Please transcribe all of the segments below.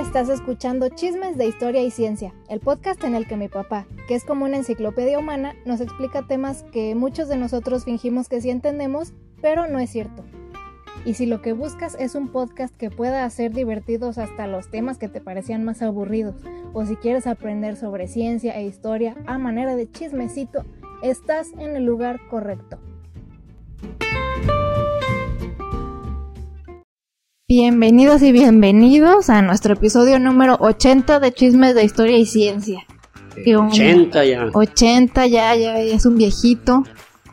Estás escuchando Chismes de Historia y Ciencia, el podcast en el que mi papá, que es como una enciclopedia humana, nos explica temas que muchos de nosotros fingimos que sí entendemos, pero no es cierto. Y si lo que buscas es un podcast que pueda hacer divertidos hasta los temas que te parecían más aburridos, o si quieres aprender sobre ciencia e historia a manera de chismecito, estás en el lugar correcto. Bienvenidos y bienvenidos a nuestro episodio número 80 de Chismes de Historia y Ciencia. 80 ya. 80 ya, ya, ya es un viejito.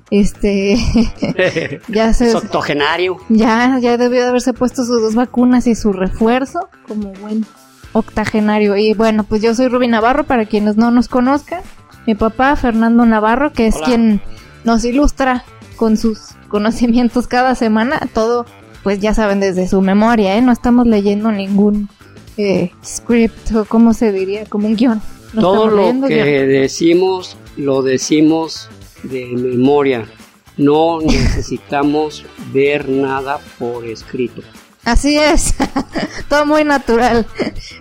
Este. ya se. Es octogenario. Ya, ya debió de haberse puesto sus dos vacunas y su refuerzo como buen octogenario. Y bueno, pues yo soy Ruby Navarro, para quienes no nos conozcan. Mi papá, Fernando Navarro, que es quien nos ilustra con sus conocimientos cada semana. Todo pues ya saben desde su memoria, ¿eh? No estamos leyendo ningún eh, script o cómo se diría, como un guion. Todo lo que decimos lo decimos de memoria. No necesitamos ver nada por escrito. Así es, todo muy natural.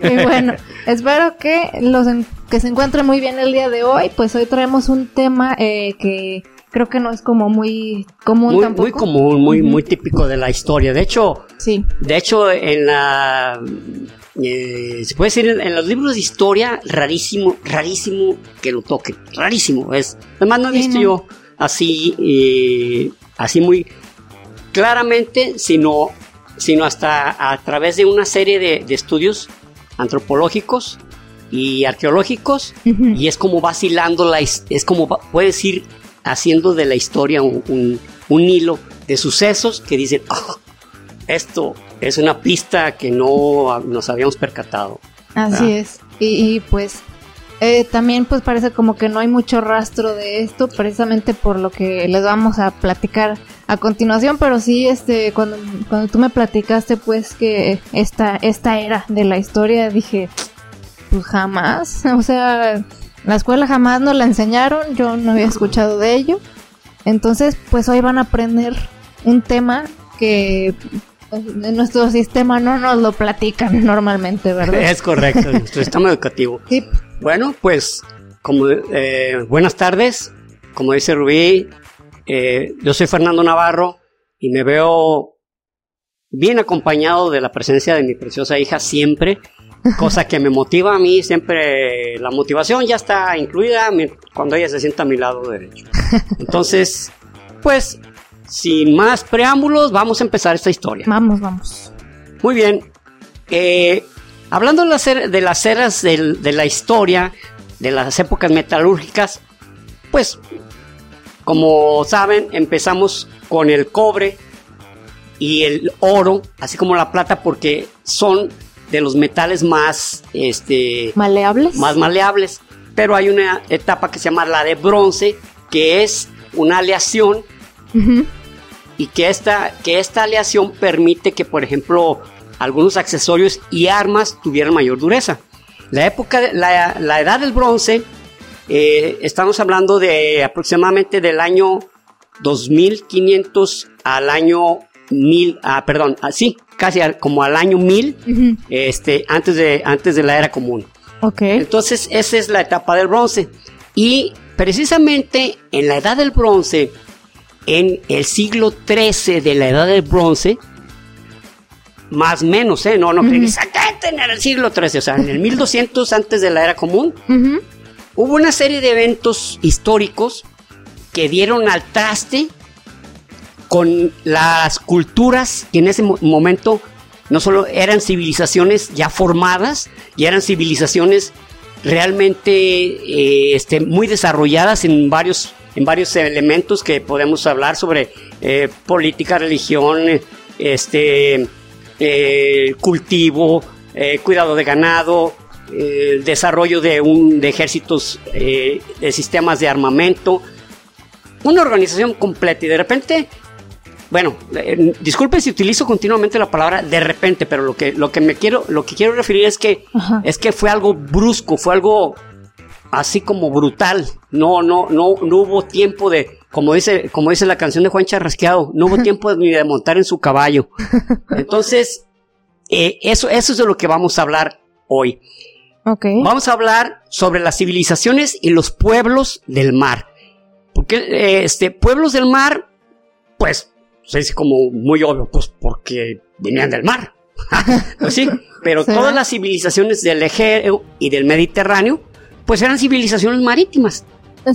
y bueno, espero que los que se encuentren muy bien el día de hoy. Pues hoy traemos un tema eh, que creo que no es como muy común muy, tampoco. Muy común, muy, muy típico de la historia. De hecho, sí. de hecho, en la eh, se puede decir en, los libros de historia, rarísimo, rarísimo que lo toquen. Rarísimo. Es. Además no he visto yo así, eh, así muy claramente, sino, sino hasta a través de una serie de, estudios antropológicos y arqueológicos y es como vacilando la es como puedes ir haciendo de la historia un, hilo de sucesos que dicen, ah, esto es una pista que no nos habíamos percatado. Así es. Y, pues eh, también pues parece como que no hay mucho rastro de esto, precisamente por lo que les vamos a platicar a continuación, pero sí, este, cuando, cuando tú me platicaste pues que esta, esta era de la historia, dije, pues jamás, o sea, la escuela jamás nos la enseñaron, yo no había escuchado de ello. Entonces, pues hoy van a aprender un tema que pues, en nuestro sistema no nos lo platican normalmente, ¿verdad? Es correcto, nuestro sistema educativo. Sí. Bueno, pues, como eh, buenas tardes, como dice Rubí, eh, yo soy Fernando Navarro y me veo bien acompañado de la presencia de mi preciosa hija siempre cosa que me motiva a mí siempre, la motivación ya está incluida cuando ella se sienta a mi lado derecho. Entonces, pues, sin más preámbulos, vamos a empezar esta historia. Vamos, vamos. Muy bien. Eh, hablando de las, de las eras de la historia, de las épocas metalúrgicas, pues, como saben, empezamos con el cobre y el oro, así como la plata, porque son de los metales más este maleables. Más maleables. Pero hay una etapa que se llama la de bronce, que es una aleación. Y que esta, que esta aleación permite que, por ejemplo, algunos accesorios y armas tuvieran mayor dureza. La época, de, la, la edad del bronce, eh, estamos hablando de aproximadamente del año 2500 al año mil, ah, perdón, así, ah, casi como al año mil, este, antes de, antes de la era común. Ok. Entonces, esa es la etapa del bronce. Y precisamente en la edad del bronce, en el siglo XIII de la edad del bronce, más o menos, ¿eh? No, no, exactamente en el siglo XIII, o sea, en el 1200 antes de la era común, hubo una serie de eventos históricos que dieron al traste con las culturas que en ese momento no solo eran civilizaciones ya formadas, y eran civilizaciones realmente eh, este, muy desarrolladas en varios, en varios elementos que podemos hablar sobre eh, política, religión, este, eh, cultivo, cuidado de ganado, desarrollo de, un, de ejércitos, de sistemas de armamento, una organización completa. Y de repente bueno, eh, disculpe si utilizo continuamente la palabra de repente, pero lo que, lo que me quiero, lo que quiero referir es que, es que fue algo brusco, fue algo así como brutal. No, no, no, no hubo tiempo de, como dice, como dice la canción de Juan Charrasqueado, no hubo tiempo ni de montar en su caballo. Entonces, eh, eso, eso es de lo que vamos a hablar hoy. Ok. Vamos a hablar sobre las civilizaciones y los pueblos del mar. Porque eh, este pueblos del mar, pues, es como muy obvio, pues porque venían del mar. pues sí, pero Sí. todas las civilizaciones del Egeo y del Mediterráneo, pues eran civilizaciones marítimas.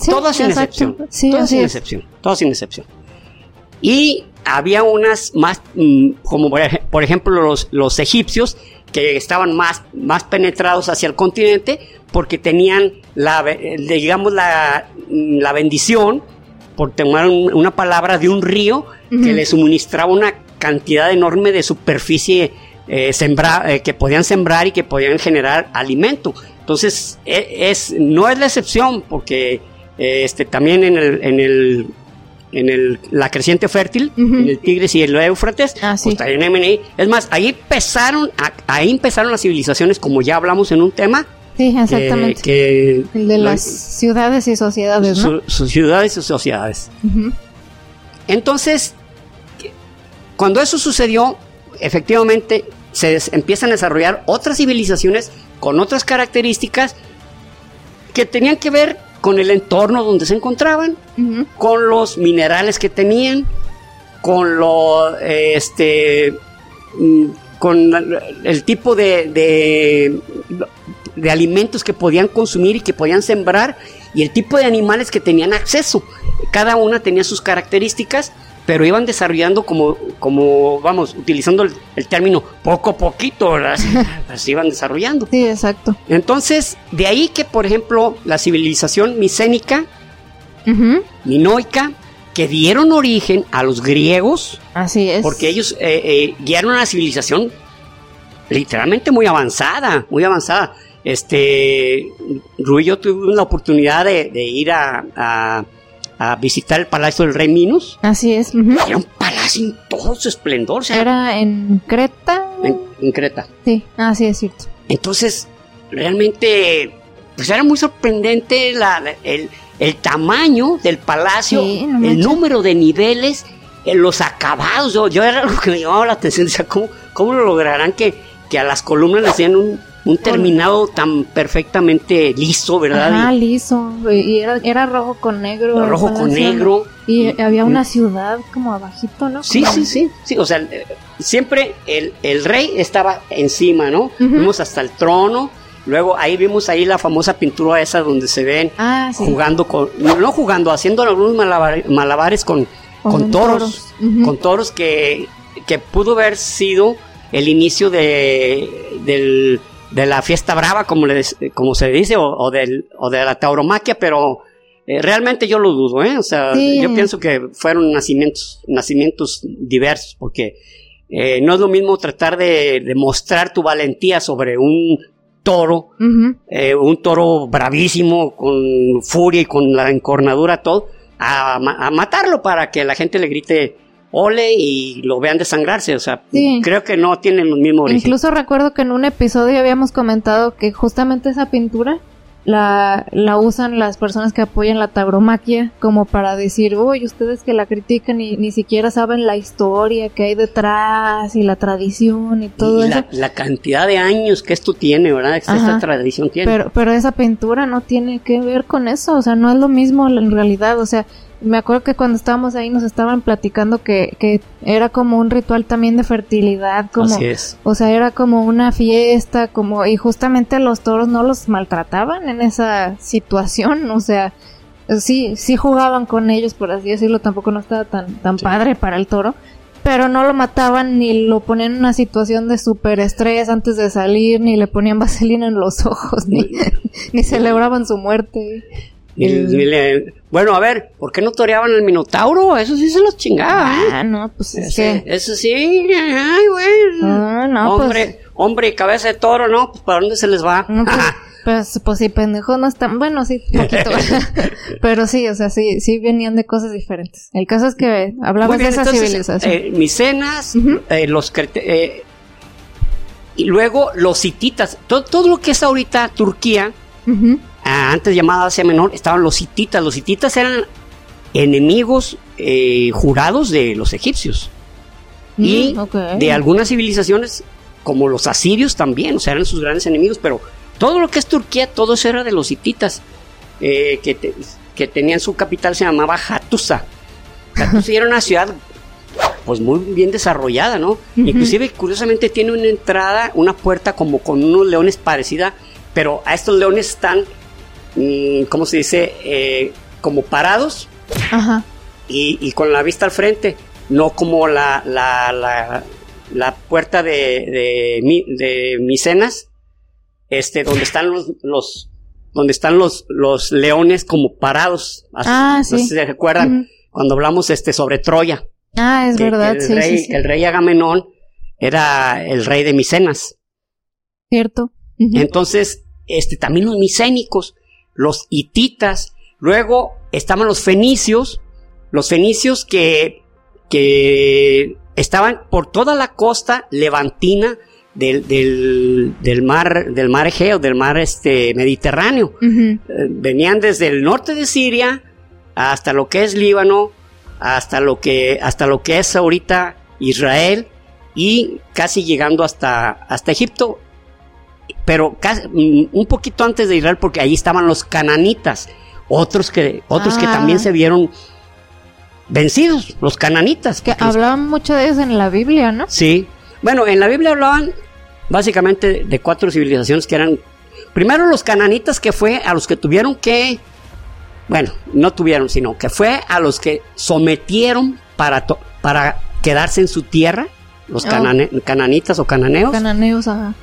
Sí, todas sin exacto. excepción. Sí, todas sin es. excepción. Todas sin excepción. Y había unas más, mm, como por ej- por ejemplo los, los egipcios, que estaban más, más penetrados hacia el continente porque tenían la, eh, digamos, la, mm, la bendición, por tomar un- una palabra, de un río que les suministraba una cantidad enorme de superficie eh, sembra- eh, que podían sembrar y que podían generar alimento. Entonces, e- es, no es la excepción, porque eh, este, también en el, en el en el, la creciente fértil, en el Tigres y el Éufrates, Ah, sí. pues. Es más, ahí empezaron, a- ahí empezaron las civilizaciones, como ya hablamos en un tema, Sí, exactamente. que, el de lo- las ciudades y sociedades, ¿no? su- sus ciudades y sociedades. Entonces, cuando eso sucedió, efectivamente se empiezan a desarrollar otras civilizaciones con otras características que tenían que ver con el entorno donde se encontraban, con los minerales que tenían, con lo, este, mm, con el tipo de, de, de alimentos que podían consumir y que podían sembrar y el tipo de animales que tenían acceso. Cada una tenía sus características, pero iban desarrollando como, como vamos, utilizando el, el término poco a poquito, así iban desarrollando. Sí, exacto. Entonces, de ahí que, por ejemplo, la civilización micénica minoica que dieron origen a los griegos, Así es. porque ellos eh, eh, guiaron una civilización literalmente muy avanzada, muy avanzada. Este, Rui y yo tuvimos la oportunidad de, de ir a, a- a visitar el palacio del rey Minos. Así es. Era un palacio en todo su esplendor, o sea, Era en Creta. en, en Creta. Sí, así es cierto. Entonces, realmente, pues era muy sorprendente la- la- el, el tamaño del palacio, Sí, no el número de niveles, eh, los acabados. Yo, yo era algo que me llamaba la atención. Decía, ¿cómo, cómo lo lograrán que, que a las columnas les den un, un terminado tan perfectamente liso, verdad? Y liso. Y era, era rojo con negro. rojo con negro. Y había una ciudad como abajito, ¿no? Sí, sí, sí, sí, o sea, siempre el, el rey estaba encima, ¿no? Vimos hasta el trono, luego ahí vimos ahí la famosa pintura esa donde se ven Ah, sí. jugando con, no jugando, haciendo algunos malabar- malabares con, Con con toros, con toros que, que pudo haber sido el inicio de, del- de la fiesta brava, como, le, des- como se dice, o, o del, o de la tauromaquia, pero eh, realmente yo lo dudo, ¿eh? O sea, Sí. yo pienso que fueron nacimientos, nacimientos diversos, porque eh, no es lo mismo tratar de, de mostrar tu valentía sobre un toro, eh, un toro bravísimo, con furia y con la encornadura, todo, a matarlo para que la gente le grite ole y lo vean desangrarse. O sea, Sí. creo que no tienen el mismo origen. Incluso recuerdo que en un episodio habíamos comentado que justamente esa pintura la, la usan las personas que apoyan la tauromaquia como para decir, uy, ustedes que la critican y ni siquiera saben la historia que hay detrás y la tradición y todo y eso. la, la cantidad de años que esto tiene, ¿verdad? Que esta Ajá. tradición tiene. Pero, pero esa pintura no tiene que ver con eso, o sea, no es lo mismo en realidad, o sea, me acuerdo que cuando estábamos ahí nos estaban platicando que, que era como un ritual también de fertilidad, como, Así es. o sea, era como una fiesta, como, y justamente los toros no los maltrataban en esa situación, o sea, sí, sí jugaban con ellos, por así decirlo, tampoco no estaba tan, tan Sí. padre para el toro, pero no lo mataban ni lo ponían en una situación de super estrés antes de salir, ni le ponían vaselina en los ojos, ni, ni celebraban su muerte. Y- El- y le- bueno, a ver, ¿por qué no toreaban el Minotauro? Eso sí se los chingaba, ¿eh? Ah, no, pues es Ese- que... Eso sí, ay, güey. Ah, no, pues- hombre, hombre y cabeza de toro, ¿no? Pues ¿para dónde se les va? No, pues, pues, pues sí, pendejos no están, bueno, sí, poquito, pero sí, o sea, sí, sí venían de cosas diferentes. El caso es que bien, de esa entonces, civilización. eh, Micenas, Ujú. eh, los eh, y luego los hititas, todo, todo lo que es ahorita Turquía, ah, antes llamada Asia Menor, estaban los hititas. Los hititas eran enemigos eh, jurados de los egipcios y Mm, ok. de algunas civilizaciones como los asirios también, o sea, eran sus grandes enemigos, pero todo lo que es Turquía, todo eso era de los hititas, eh, que, te- que tenían su capital, se llamaba Hattusa. Hattusa era una ciudad pues muy bien desarrollada, ¿no? Inclusive, curiosamente, tiene una entrada, una puerta como con unos leones parecida, pero a estos leones están, ¿cómo se dice? Eh, como parados Ajá. y, y con la vista al frente, no como la, la, la, la puerta de, de, de Micenas, este, donde están los, los donde están los, los leones como parados. Ah, No sí. sé si se recuerdan cuando hablamos este, sobre Troya. Ah, es que- verdad, que el, sí, rey, sí, sí. el rey Agamenón era el rey de Micenas. Cierto. Entonces, este, también los micénicos, los hititas, luego estaban los fenicios, los fenicios que, que estaban por toda la costa levantina del, del, del mar, del mar Egeo, del mar este, Mediterráneo. Eh, venían desde el norte de Siria hasta lo que es Líbano, hasta lo que, hasta lo que es ahorita Israel y casi llegando hasta, hasta Egipto, pero casi- mm, un poquito antes de Israel porque ahí estaban los cananitas, otros que, otros que Ah. también se vieron vencidos, los cananitas. Que los- hablaban mucho de eso en la Biblia, ¿no? Sí. Bueno, en la Biblia hablaban básicamente de cuatro civilizaciones que eran. Primero los cananitas, que fue a los que tuvieron que. Bueno, no tuvieron, sino que fue a los que sometieron para, to- para quedarse en su tierra, los Oh. canane- cananitas o cananeos. Cananeos, ajá.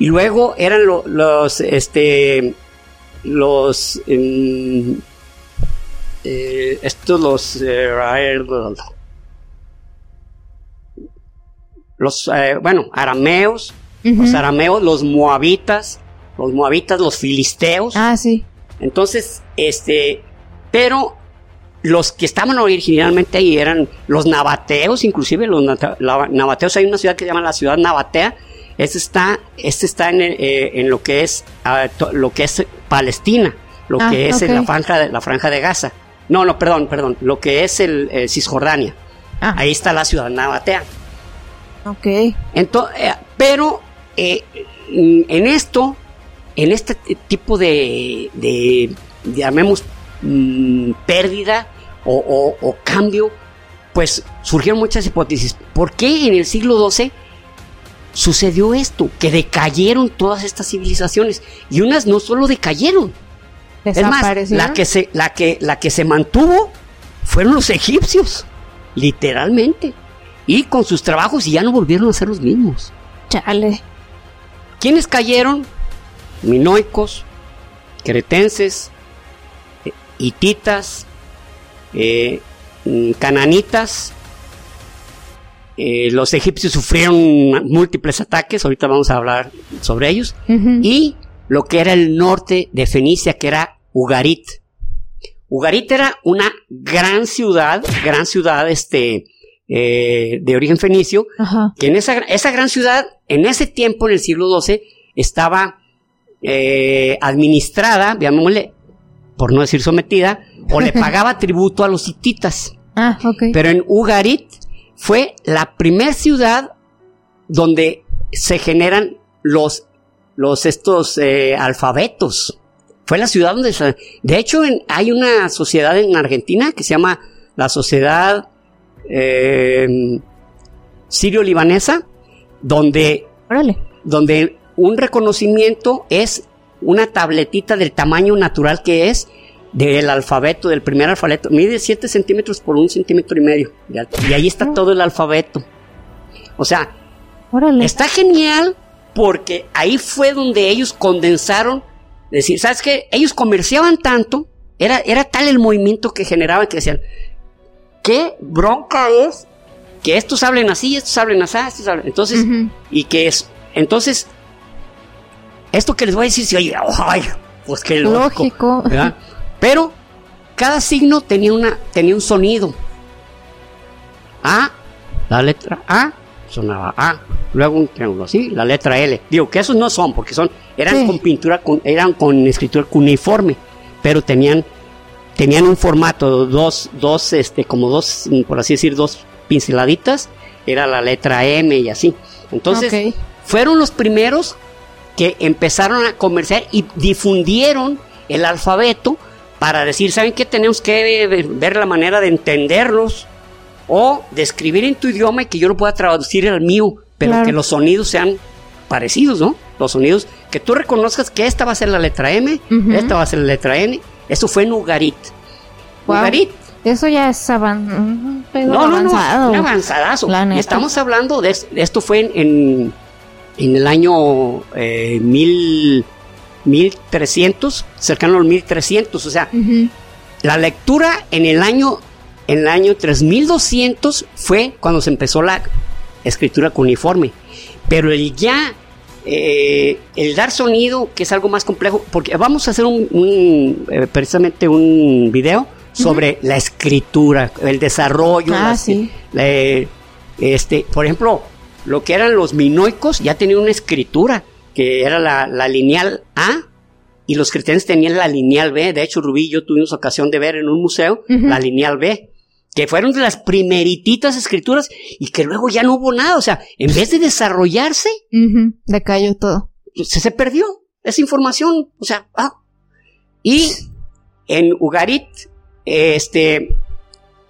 Y luego eran lo- los. Este. Los. mm, eh, estos, los. eh, los. eh, bueno, arameos. Los arameos, los moabitas, los moabitas, los filisteos. Ah, sí. Entonces, este, pero los que estaban originalmente ahí eran los nabateos, inclusive los nabateos. Hay una ciudad que se llama la ciudad nabatea. Este está, este está en, eh, en lo que es ah, to- lo que es Palestina, lo Ah, que es en la franja de la franja de Gaza. No, no, perdón, perdón, lo que es el, eh, Cisjordania. Ah, Ahí está la ciudad nabatea. ok. Ento- eh, pero eh, mm, en esto, en este tipo de, de llamemos, mm, pérdida o, o- o cambio, pues surgieron muchas hipótesis. ¿Por qué en el siglo XII sucedió esto? Que decayeron todas estas civilizaciones. Y unas no solo decayeron. Es más, la que, se, la, que, la que se mantuvo fueron los egipcios, literalmente. Y con sus trabajos y ya no volvieron a ser los mismos. Chale. ¿Quiénes cayeron? Minoicos, cretenses, eh, hititas, eh, mm, cananitas. Eh, los egipcios sufrieron múltiples ataques, ahorita vamos a hablar sobre ellos. Y lo que era el norte de Fenicia, que era Ugarit. Ugarit era una gran ciudad, gran ciudad este, eh, de origen fenicio, que en esa, esa gran ciudad, en ese tiempo, en el siglo XII, estaba eh, administrada, llamémosle, por no decir sometida, o le pagaba tributo a los hititas. Ah, ok. Pero en Ugarit fue la primera ciudad donde se generan los, los estos eh, alfabetos. Fue la ciudad donde se, de hecho en- hay una sociedad en Argentina que se llama la sociedad eh, sirio-libanesa donde Órale. donde un reconocimiento es una tabletita del tamaño natural que es del alfabeto, del primer alfabeto. Mide 7 centímetros por un centímetro y medio. de alto. Y ahí está Ah. todo el alfabeto. O sea, Órale. está genial porque ahí fue donde ellos condensaron. Decir, ¿sabes qué? Ellos comerciaban tanto, era, era tal el movimiento que generaban que decían, ¿qué bronca es que estos hablen así, estos hablen así, estos hablen? Entonces, y que es entonces esto que les voy a decir si oye ay, pues qué lógico, Lógico. pero cada signo tenía una tenía un sonido. A la letra A sonaba A. Luego un triángulo así la letra L. Digo que esos no son porque son eran Sí. con pintura con, eran con escritura cuneiforme pero tenían tenían un formato dos dos este como dos por así decir dos pinceladitas era la letra M y así. Entonces fueron los primeros que empezaron a comerciar y difundieron el alfabeto para decir, ¿saben qué? Tenemos que ver la manera de entenderlos o de escribir en tu idioma y que yo lo pueda traducir al mío, pero que los sonidos sean parecidos, ¿no? Los sonidos, que tú reconozcas que esta va a ser la letra M, esta va a ser la letra N. Eso fue en Ugarit. Ugarit. Eso ya es avan no, no, no, un avanzadazo. Estamos hablando de esto fue en, en, el año eh, mil, 1300, cercano al 1300, o sea, la lectura en el año en el año 3200 fue cuando se empezó la escritura cuneiforme. Pero el ya, eh, el dar sonido, que es algo más complejo, porque vamos a hacer un, eh, precisamente un video sobre la escritura, el desarrollo. Ah, sí. este, por ejemplo, lo que eran los minoicos ya tenían una escritura, que era la, lineal A, y los cristianos tenían la lineal B. De hecho, Rubí y yo tuvimos ocasión de ver en un museo la lineal B que fueron de las primerititas escrituras y que luego ya no hubo nada. O sea, en vez de desarrollarse, decayó todo. Se, se perdió esa información. O sea, ah. Y en Ugarit, este,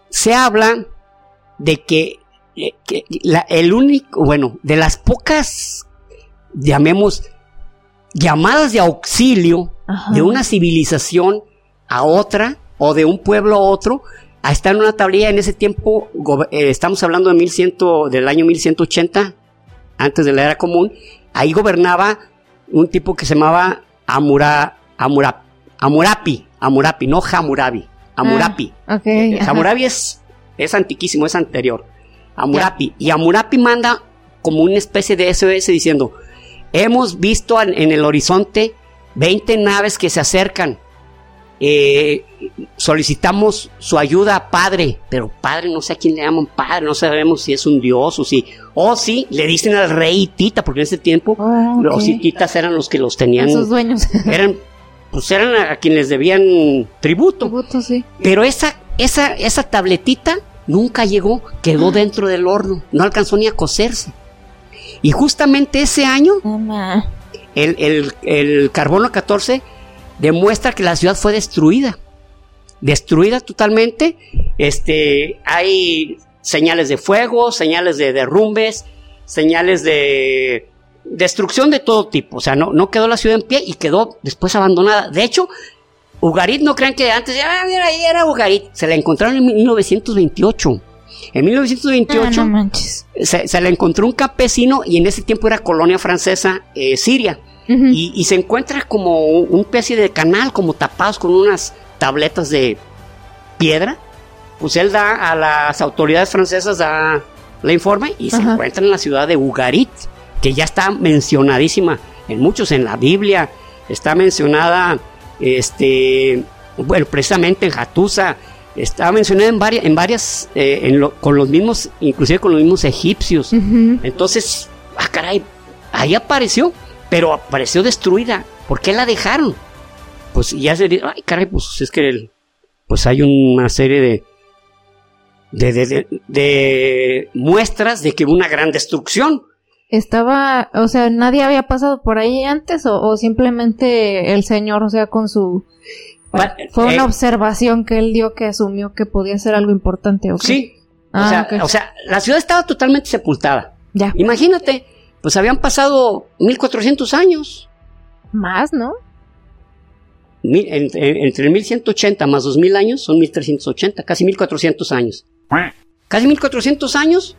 se habla de que, eh, el único, bueno, de las pocas, llamemos, llamadas de auxilio de una civilización a otra o de un pueblo a otro, está en una tablilla en ese tiempo, eh, estamos hablando de 1100, del año 1180, antes de la era común, ahí gobernaba un tipo que se llamaba Amura, Amura, Amurapi, Amurapi, no Hamurabi, Amurapi. Ah, eh, Hamurabi es, es antiquísimo, es anterior. Amurapi. Y Amurapi manda como una especie de SOS diciendo, hemos visto en el horizonte 20 naves que se acercan eh, solicitamos su ayuda Padre, pero Padre no sé a quién le llaman Padre, no sabemos si es un dios o si, o si le dicen al rey Tita, porque en ese tiempo ah, los Hititas eran los que los tenían, sus dueños, eran, pues eran a, quienes debían tributo, tributo sí. pero esa, esa, esa tabletita nunca llegó, quedó ah. dentro del horno, no alcanzó ni a cocerse. Y justamente ese año, el, el, el carbono 14 demuestra que la ciudad fue destruida. Destruida totalmente. Este, hay señales de fuego, señales de derrumbes, señales de destrucción de todo tipo. O sea, no, no quedó la ciudad en pie y quedó después abandonada. De hecho, Ugarit no crean que antes, ah, mira, ahí era Ugarit. Se la encontraron en 1928. En 1928 ah, se, se, la encontró un campesino y en ese tiempo era colonia francesa eh, Siria. Y, se encuentra como un especie de canal, como tapados con unas tabletas de piedra. Pues él da a las autoridades francesas da la informe y se encuentra en la ciudad de Ugarit, que ya está mencionadísima en muchos, en la Biblia, está mencionada, este, bueno, precisamente en Hatusa, está mencionada en varias, en varias, eh, con los mismos, inclusive con los mismos egipcios. Entonces, ah, caray, ahí apareció pero apareció destruida. ¿Por qué la dejaron? Pues ya se ay, caray, pues es que pues hay una serie de de, de, muestras de que hubo una gran destrucción. Estaba, o sea, nadie había pasado por ahí antes o, simplemente el señor, o sea, con su... fue una eh, observación que él dio que asumió que podía ser algo importante, ¿o Sí. o, ah, sea, o sea, la ciudad estaba totalmente sepultada. Ya. Imagínate, pues habían pasado 1400 años. Más, ¿no? entre, entre 1180 más 2000 años son 1380, casi 1400 años. Casi 1400 años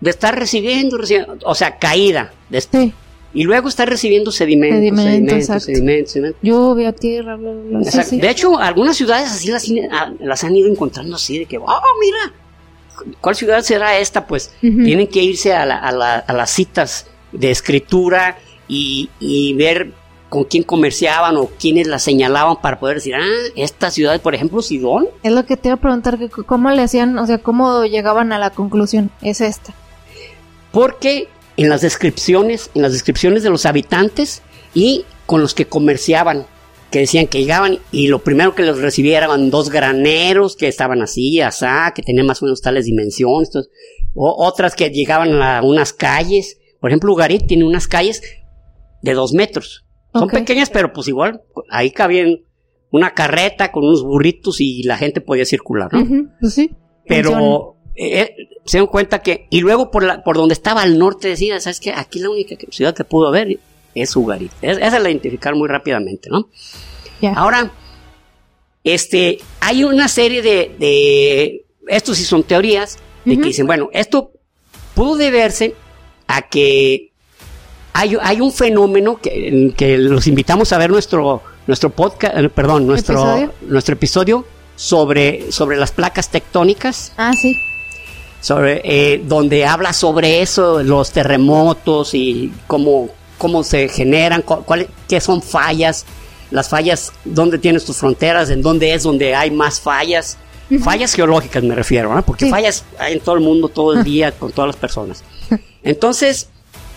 de estar recibiendo, o sea, caída. De este, Y luego estar recibiendo sedimentos, sedimentos, sedimentos, sedimentos, Lluvia, tierra, bla, bla, bla. De hecho, algunas ciudades así las, ah, las, han ido encontrando así, de que, oh, mira, ¿cuál ciudad será esta? Pues tienen que irse a, las citas de escritura y, ver con quién comerciaban o quiénes la señalaban para poder decir, ah, esta ciudad, por ejemplo, Sidón. Es lo que te iba a preguntar, ¿cómo le hacían, o sea, cómo llegaban a la conclusión? Es esta. Porque en las descripciones, en las descripciones de los habitantes y con los que comerciaban, que decían que llegaban y lo primero que los recibieran eran dos graneros que estaban así, asá, que tenían más o menos tales dimensiones, o otras que llegaban a unas calles, por ejemplo, Ugarit tiene unas calles de dos metros. Son pequeñas, pero pues igual, ahí cabían una carreta con unos burritos y la gente podía circular, ¿no? Pues sí. Pero eh, se dan cuenta que, y luego por, la, por donde estaba al norte decía, ¿sabes qué? Aquí la única ciudad que pudo haber es Ugarit. Es- esa la identificaron muy rápidamente, ¿no? Ahora, este, hay una serie de, de estos sí son teorías, de que dicen, bueno, esto pudo deberse a que hay, hay un fenómeno que, que los invitamos a ver nuestro, nuestro podcast, eh, perdón, nuestro ¿Episodio? nuestro episodio sobre, sobre las placas tectónicas, Ah, sí. Sobre, eh, donde habla sobre eso, los terremotos y cómo, cómo se generan, cu- cuál- qué son fallas, las fallas, dónde tienes tus fronteras, en dónde es donde hay más fallas. Fallas geológicas me refiero, ¿no? porque Sí. fallas hay en todo el mundo, todo el día, con todas las personas. Entonces,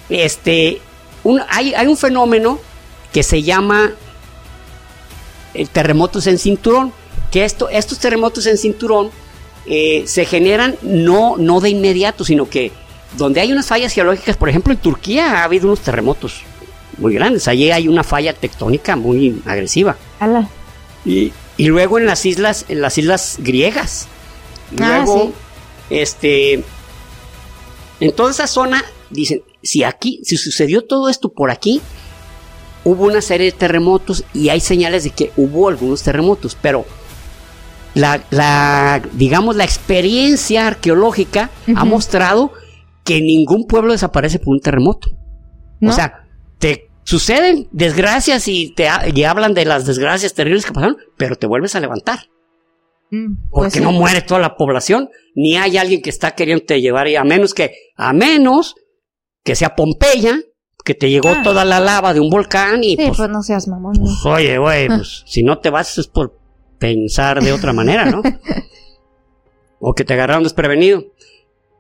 este, un- hay, hay un fenómeno que se llama eh, terremotos en cinturón, que esto, estos terremotos en cinturón eh, se generan no, no de inmediato, sino que donde hay unas fallas geológicas, por ejemplo en Turquía ha habido unos terremotos muy grandes, allí hay una falla tectónica muy agresiva. Ala. Y, y luego en las islas, en las islas griegas. Ah, Luego, este, en toda esa zona, dicen, si aquí, si sucedió todo esto por aquí, hubo una serie de terremotos y hay señales de que hubo algunos terremotos, pero la, la digamos, la experiencia arqueológica ha mostrado que ningún pueblo desaparece por un terremoto. ¿No? O sea, te suceden desgracias y te ha- y hablan de las desgracias terribles que pasaron, pero te vuelves a levantar. Mm, Porque pues sí. no muere toda la población, ni hay alguien que está queriendo te llevar ahí, a menos que, a menos que sea Pompeya, que te llegó Ah. toda la lava de un volcán y Sí, pues, pues no seas mamón. pues, oye, güey, pues si no te vas es por pensar de otra manera, ¿no? o que te agarraron desprevenido.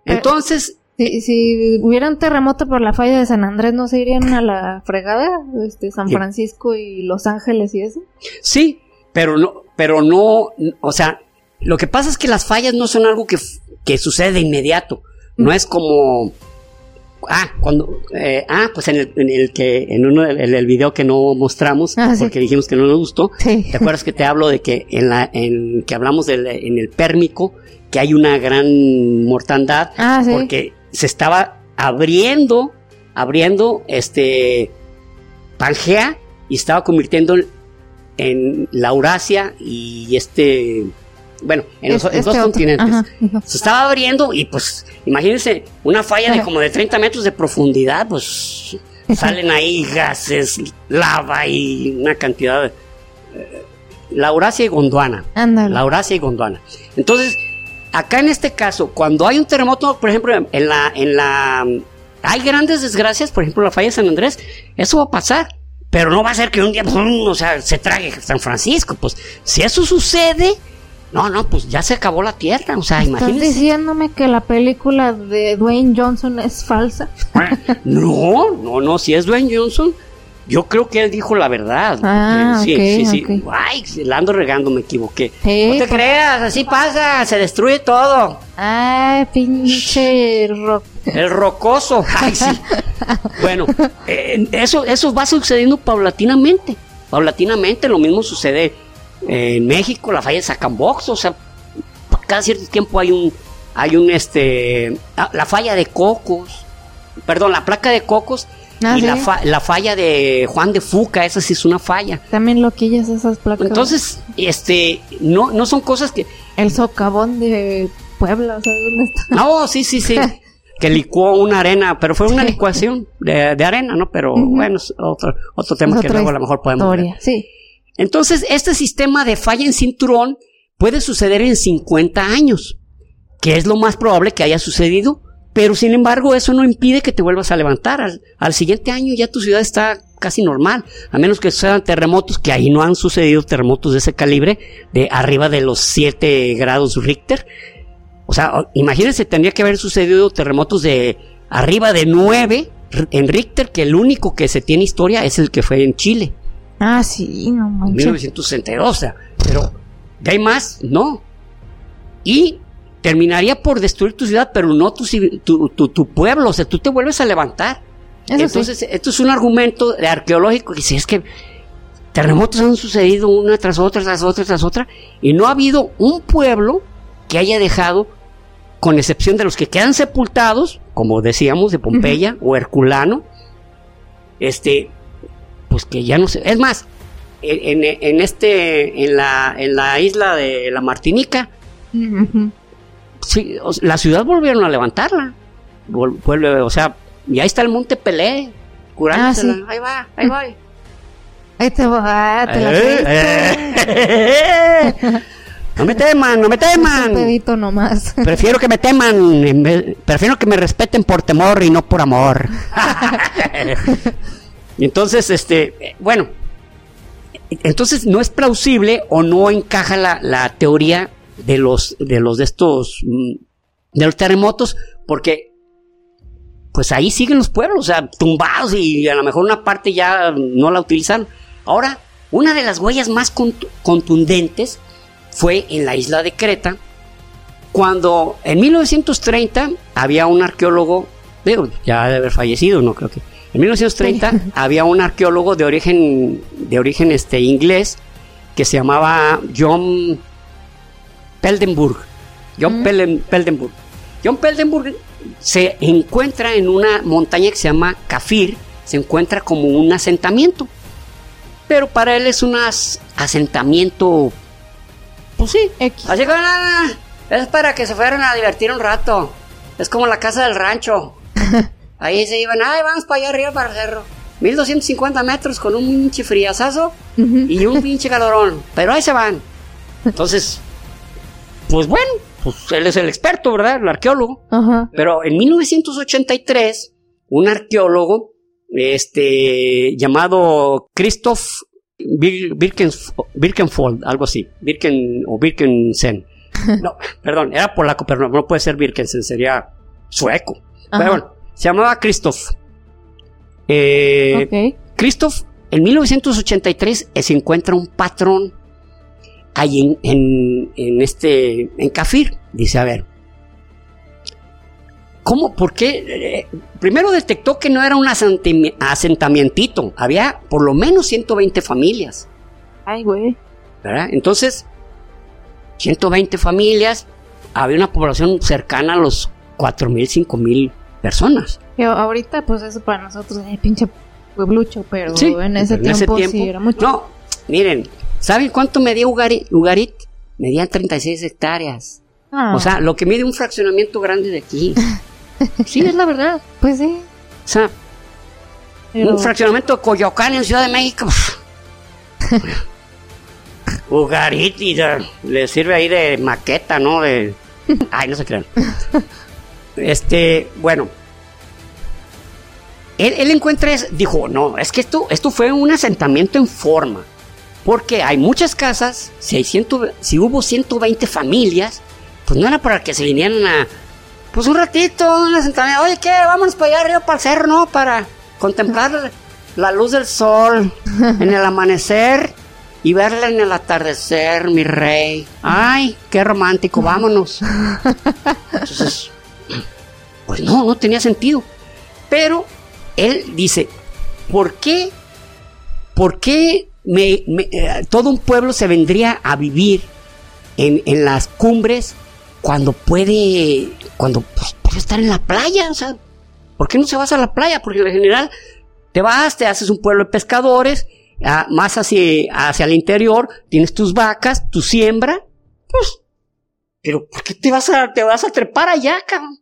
Entonces, Si, si hubiera un terremoto por la falla de San Andrés, ¿no se irían a la fregada? Este, San. Francisco y Los Ángeles y eso. Sí, pero no, pero no, o sea, lo que pasa es que las fallas no son algo que, que sucede de inmediato. No es como, ah, cuando, eh, ah, pues en el, en el que, en uno del en el video que no mostramos, Ah, sí. porque dijimos que no nos gustó, Sí. ¿te acuerdas que te hablo de que en la, en que hablamos del, en el pérmico, que hay una gran mortandad, Ah, sí. porque se estaba abriendo, abriendo este Pangea y estaba convirtiendo en, en la Eurasia y este, bueno, en los, Es- este dos otro. continentes. Ajá. Se estaba abriendo y pues, imagínense, una falla de como de 30 metros de profundidad, pues salen ahí gases, lava y una cantidad de... eh, la Eurasia y Gondwana. Ándale. La Eurasia y Gondwana. Entonces, acá en este caso, cuando hay un terremoto, por ejemplo, en la, en la, hay grandes desgracias, por ejemplo, la falla de San Andrés, eso va a pasar. Pero no va a ser que un día, ¡pum! o sea, se trague San Francisco. Pues, si eso sucede, no, no, pues ya se acabó la tierra. O sea, ¿Estás imagínense. diciéndome que la película de Dwayne Johnson es falsa? No, no, no, si es Dwayne Johnson, yo creo que él dijo la verdad. Ah, sí, sí, sí. Ay, la ando regando, me equivoqué. Sí, no te creas, así pasa, se destruye todo. Ay, pinche rock. El rocoso. Ay, sí. Bueno, eh, eso, eso va sucediendo paulatinamente. Paulatinamente, lo mismo sucede en México, la falla de Sacambox, o sea, cada cierto tiempo hay un, hay un, este, ah, la falla de Cocos, perdón, la placa de Cocos Ah, y ¿sí? la, fa- la falla de Juan de Fuca, esa sí es una falla. También loquillas esas placas. Entonces, este, no, no son cosas que, El socavón de Puebla, ¿sabes dónde está? No, sí, sí, sí. que licuó una arena, pero fue una licuación de, de arena, ¿no? Pero bueno, es otro, otro tema Es que luego a lo mejor podemos ver. Sí. Entonces, este sistema de falla en cinturón puede suceder en 50 años, que es lo más probable que haya sucedido, pero sin embargo eso no impide que te vuelvas a levantar. Al, siguiente año ya tu ciudad está casi normal, a menos que sucedan terremotos, que ahí no han sucedido terremotos de ese calibre, de arriba de los 7 grados Richter. O sea, imagínense, tendría que haber sucedido terremotos de arriba de 9 en Richter, que el único que se tiene historia es el que fue en Chile. Ah, sí, no En manches. 1962, o sea, pero de ahí más, no. Y terminaría por destruir tu ciudad, pero no tu, tu, tu- tu pueblo, o sea, tú te vuelves a levantar. Entonces, esto es un argumento arqueológico que dice, es que terremotos han sucedido una tras otra, tras otra, tras otra, y no ha habido un pueblo que haya dejado, con excepción de los que quedan sepultados, como decíamos, de Pompeya o Herculano, este, pues que ya no sé. Es más, en, este, en la, en la isla de la Martinica, la ciudad volvieron a levantarla. o sea, y ahí está el monte Pelé, curándosela. Ah, ahí va, ahí va. Ahí te va, te la eh, eh. No me teman, no me teman. pedito nomás. Prefiero que me teman, prefiero que me respeten por temor y no por amor. entonces, este, bueno, entonces no es plausible o no encaja la, la teoría de los de los de estos mm, de los terremotos porque pues ahí siguen los pueblos, o sea, tumbados y a lo mejor una parte ya no la utilizan. Ahora, una de las huellas más contundentes fue en la isla de Creta, cuando en 1930 había un arqueólogo, digo, ya de haber fallecido, no creo que. En 1930 había un arqueólogo de origen, de origen este, inglés que se llamaba John Peldenburg. John Peldenburg. John Peldenburg se encuentra en una montaña que se llama Kafir, se encuentra como un asentamiento. Pero para él es un asentamiento, pues sí, así que es para que se fueran a divertir un rato. Es como la casa del rancho. Ahí se iban, ay, vamos para allá arriba para el cerro. 1250 metros con un pinche friazazo y un pinche calorón. Pero ahí se van. Entonces, pues bueno, pues él es el experto, ¿verdad? El arqueólogo. Pero en 1983, un arqueólogo, este, llamado Christoph Birkenfold, algo así, Birken o Birkensen. No, perdón, era polaco, pero no, puede ser Birkensen, sería sueco. Pero bueno, se llamaba Christoph. Eh, Christoph, en 1983 se encuentra un patrón ahí en, en, este, en Kafir. Dice, a ver, ¿cómo? ¿Por qué? Eh, primero detectó que no era un asentamiento, había por lo menos 120 familias. Ay, güey. ¿Verdad? Entonces, 120 familias, había una población cercana a los 4.000, 5.000 personas. ahorita, pues eso para nosotros es pinche pueblucho, pero en, ese, tiempo, sí era mucho. No, miren, ¿Saben cuánto medía Ugarit? Ugarit? Medía 36 hectáreas. Ah. O sea, lo que mide un fraccionamiento grande de aquí. sí, es la verdad. Pues sí. O sea, un fraccionamiento de Coyoacán en Ciudad de México. Ugarit y le sirve ahí de maqueta, ¿no? De... Ay, no se crean. Este, bueno. Él, él encuentra, dijo, no, es que esto, esto fue un asentamiento en forma. Porque hay muchas casas, si, hay si hubo 120 familias, pues no era para que se vinieran a, pues un ratito, una sentada, oye, ¿qué? Vámonos para allá arriba, para el cerro, ¿no? Para contemplar la luz del sol en el amanecer y verla en el atardecer, mi rey. Ay, qué romántico, vámonos. Entonces, pues no, no tenía sentido. Pero él dice, ¿por qué? ¿Por qué eh, todo un pueblo se vendría a vivir en, las cumbres cuando puede, cuando pues, puede estar en la playa, o sea, ¿por qué no se vas a la playa? Porque en general te vas, te haces un pueblo de pescadores, ah, más hacia, hacia el interior, tienes tus vacas, tu siembra, pues, pero ¿por qué te vas a, te vas a trepar allá, cabrón?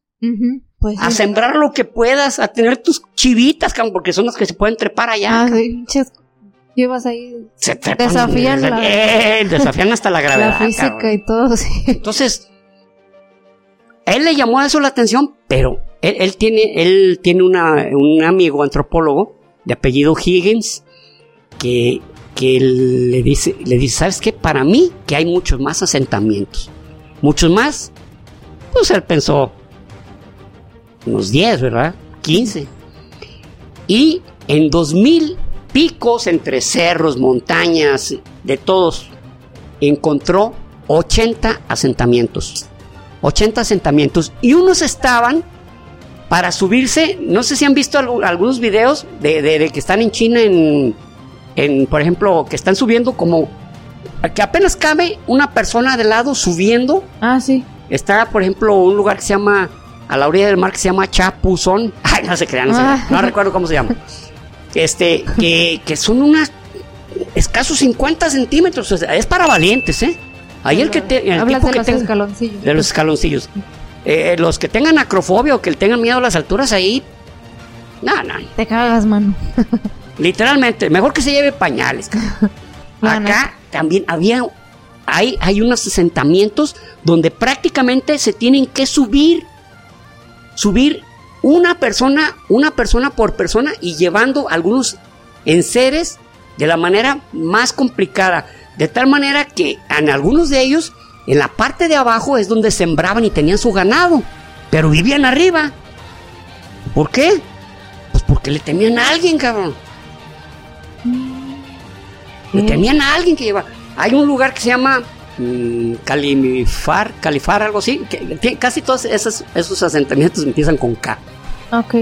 Pues a sembrar lo que puedas, a tener tus chivitas, porque son las que se pueden trepar allá. Ah, llevas ahí. desafían, la, desafían hasta la gravedad. La física y todo, Entonces, él le llamó a eso la atención, pero él, tiene, él tiene un amigo antropólogo de apellido Higgins que, que le, dice, le dice, ¿sabes qué? Para mí que hay muchos más asentamientos. Muchos más. Pues él pensó unos 10, ¿verdad? 15. Y en 2000 picos entre cerros, montañas, de todos, encontró 80 asentamientos. 80 asentamientos y unos estaban para subirse, no sé si han visto algu- algunos videos de, de- de que están en China, en, en, por ejemplo, que están subiendo como que apenas cabe una persona de lado subiendo. Ah, sí. Está, por ejemplo, un lugar que se llama, a la orilla del mar, que se llama Chapuzón. Ay, no se crean, no, se Ah. crean, no recuerdo cómo se llama. Este, que, que son unas escasos 50 centímetros. o sea, es para valientes, ¿eh? Ahí el que te, el tipo de que los tenga- escaloncillos. de los escaloncillos. Eh, los que tengan acrofobia o que tengan miedo a las alturas ahí. No, no. Te cagas, mano. Literalmente, mejor que se lleve pañales. Acá también había. Hay, hay unos asentamientos donde prácticamente se tienen que subir. Subir una persona, una persona por persona y llevando algunos enseres de la manera más complicada. De tal manera que en algunos de ellos, en la parte de abajo es donde sembraban y tenían su ganado. Pero vivían arriba. ¿Por qué? Pues porque le temían a alguien, cabrón. Le ¿Qué? tenían a alguien que lleva. Hay un lugar que se llama mm, Calimifar, Califar, algo así. que- casi todos esos, esos asentamientos empiezan con K. Ok.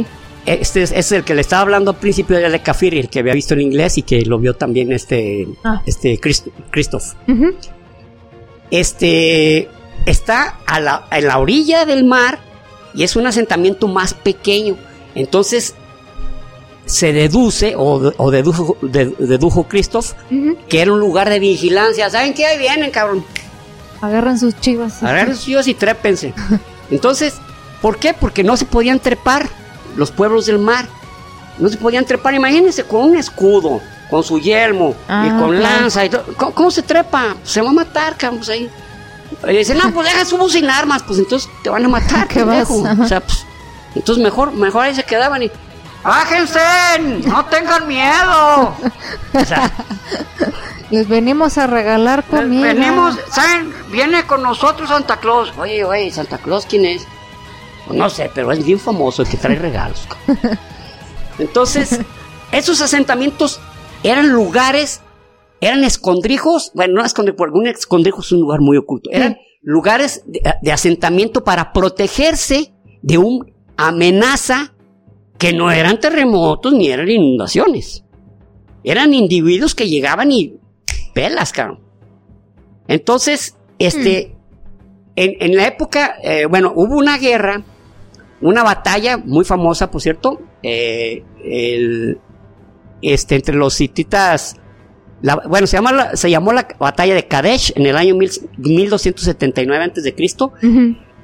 Este es, es el que le estaba hablando al principio de Kafiri, el que había visto en inglés y que lo vio también este, Ah. este Christ- Christoph. Este está a la, en la orilla del mar y es un asentamiento más pequeño. Entonces se deduce o, o dedujo, de- dedujo Christoph que era un lugar de vigilancia. ¿Saben qué? Ahí vienen, cabrón. Agarran sus chivas. Agarren sus chivas y trépense. Entonces, ¿por qué? Porque no se podían trepar los pueblos del mar. No se podían trepar, imagínense, con un escudo, con su yelmo y Ah, con claro. lanza y todo. ¿Cómo, cómo se trepa? Se va a matar, cabrón, pues ahí. Y dicen, no, pues deja subo sin armas, pues entonces te van a matar, ¿Qué vas? O sea, pues, entonces mejor, mejor ahí se quedaban y. ¡Bájense! ¡No tengan miedo! O sea, Les venimos a regalar comida. Venimos, ¿saben? Viene con nosotros Santa Claus. Oye, oye, ¿Santa Claus quién es? Pues no sé, pero es bien famoso el que trae regalos. Entonces, esos asentamientos eran lugares, eran escondrijos, bueno, no escondrijos, porque un escondrijo es un lugar muy oculto, eran Sí. lugares de, de asentamiento para protegerse de una amenaza que no eran terremotos ni eran inundaciones. Eran individuos que llegaban y pelas, cabrón. Entonces, este, en, en la época, eh, bueno, hubo una guerra, una batalla muy famosa, por cierto, eh, el- este, entre los hititas, la- bueno, se, llama la- se llamó la batalla de Kadesh en el año mil- 1279 antes de Cristo.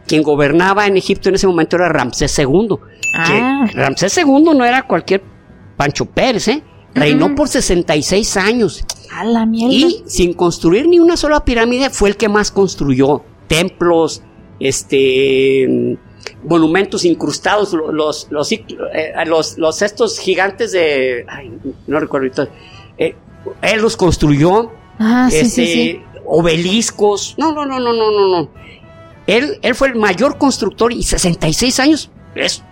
Quien gobernaba en Egipto en ese momento era Ramsés II. Ah. Que Ramsés II no era cualquier Pancho Pérez, ¿eh? Reinó Ujú. por 66 años. A la mierda. Y sin construir ni una sola pirámide, fue el que más construyó templos, este, monumentos incrustados, lo- los, los, eh, los, los estos gigantes de, ay, no recuerdo ahorita, eh, él los construyó, Ah, sí, este, sí, sí. obeliscos, no, no, no, no, no, no, no. Él, él fue el mayor constructor y 66 años es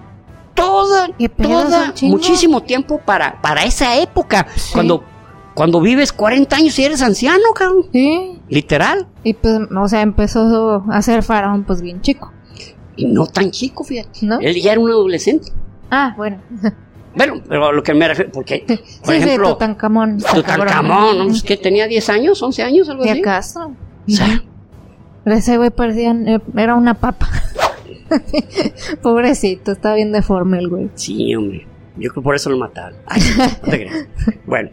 toda, ¿Qué pedo, toda, muchísimo tiempo para, para esa época, Sí. cuando, cuando vives 40 años y eres anciano, cabrón, Sí. literal, Y pues, o sea, empezó a ser faraón, pues bien chico. y no tan chico, fíjate, ¿No? él ya era un adolescente. Ah, bueno. Bueno, pero a lo que me refiero, porque, por sí, ejemplo, sí, Tutankamón. Tutankamón. ¿no? Que tenía 10 años, 11 años, algo ¿Y así. acaso? O sea, ese güey parecía, eh, era una papa. Pobrecito, está bien deforme el güey. Sí, hombre. Yo creo que por eso lo mataron. Ay, no te creas. Bueno.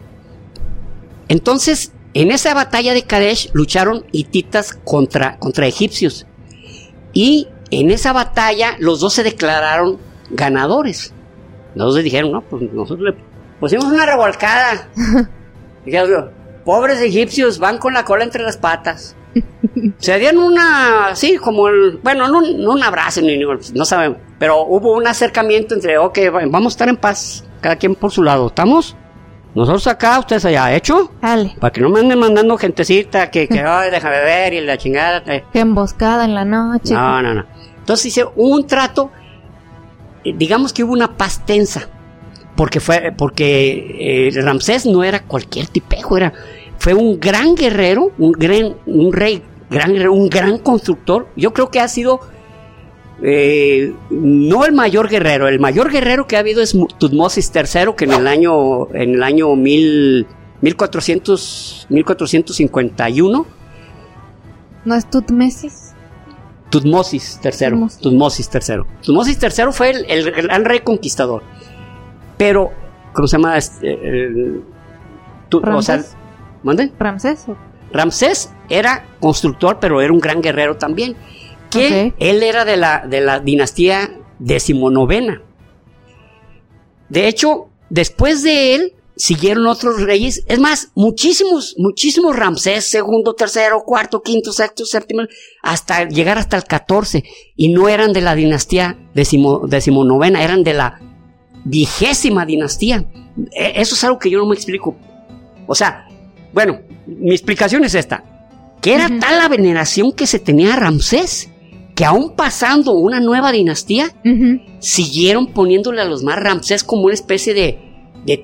Entonces, en esa batalla de Kadesh lucharon hititas contra, contra egipcios. Y en esa batalla los dos se declararon ganadores. Los dos dijeron, no, pues nosotros le pusimos una revolcada. Dijeron, pobres egipcios, van con la cola entre las patas. Se dieron una, así como el, bueno, no, no un abrazo, ni, no sabemos, pero hubo un acercamiento entre, ok, vamos a estar en paz, cada quien por su lado, ¿estamos? Nosotros acá, ustedes allá, ¿hecho? Dale. Para que no me anden mandando gentecita que, que ay, déjame ver y la chingada. eh. Qué emboscada en la noche. No, no, no. Entonces hice un trato, eh, digamos que hubo una paz tensa, porque fue, porque eh, Ramsés no era cualquier tipejo, era, fue un gran guerrero, un gran, un rey, gran un gran constructor. Yo creo que ha sido eh, no el mayor guerrero, el mayor guerrero que ha habido es Tutmosis III, que en el año, en el año mil, 1400, 1451. ¿No es Tutmesis? Tutmosis III. Tutmosis III. Tutmosis III fue el, gran rey conquistador. Pero, ¿cómo se llama? Este, ¿Ramsés? ¿Mande? ¿Ramsés? Ramsés era constructor, pero era un gran guerrero también que él era de la, de la dinastía decimonovena. De hecho, después de él siguieron otros reyes, es más, muchísimos, muchísimos Ramsés, segundo, tercero, cuarto, quinto, sexto, séptimo, hasta llegar hasta el 14, y no eran de la dinastía decimo, decimonovena, eran de la vigésima dinastía. E, eso es algo que yo no me explico. O sea, bueno, mi explicación es esta, que era tal la veneración que se tenía a Ramsés, que aún pasando una nueva dinastía, siguieron poniéndole a los más Ramsés como una especie de,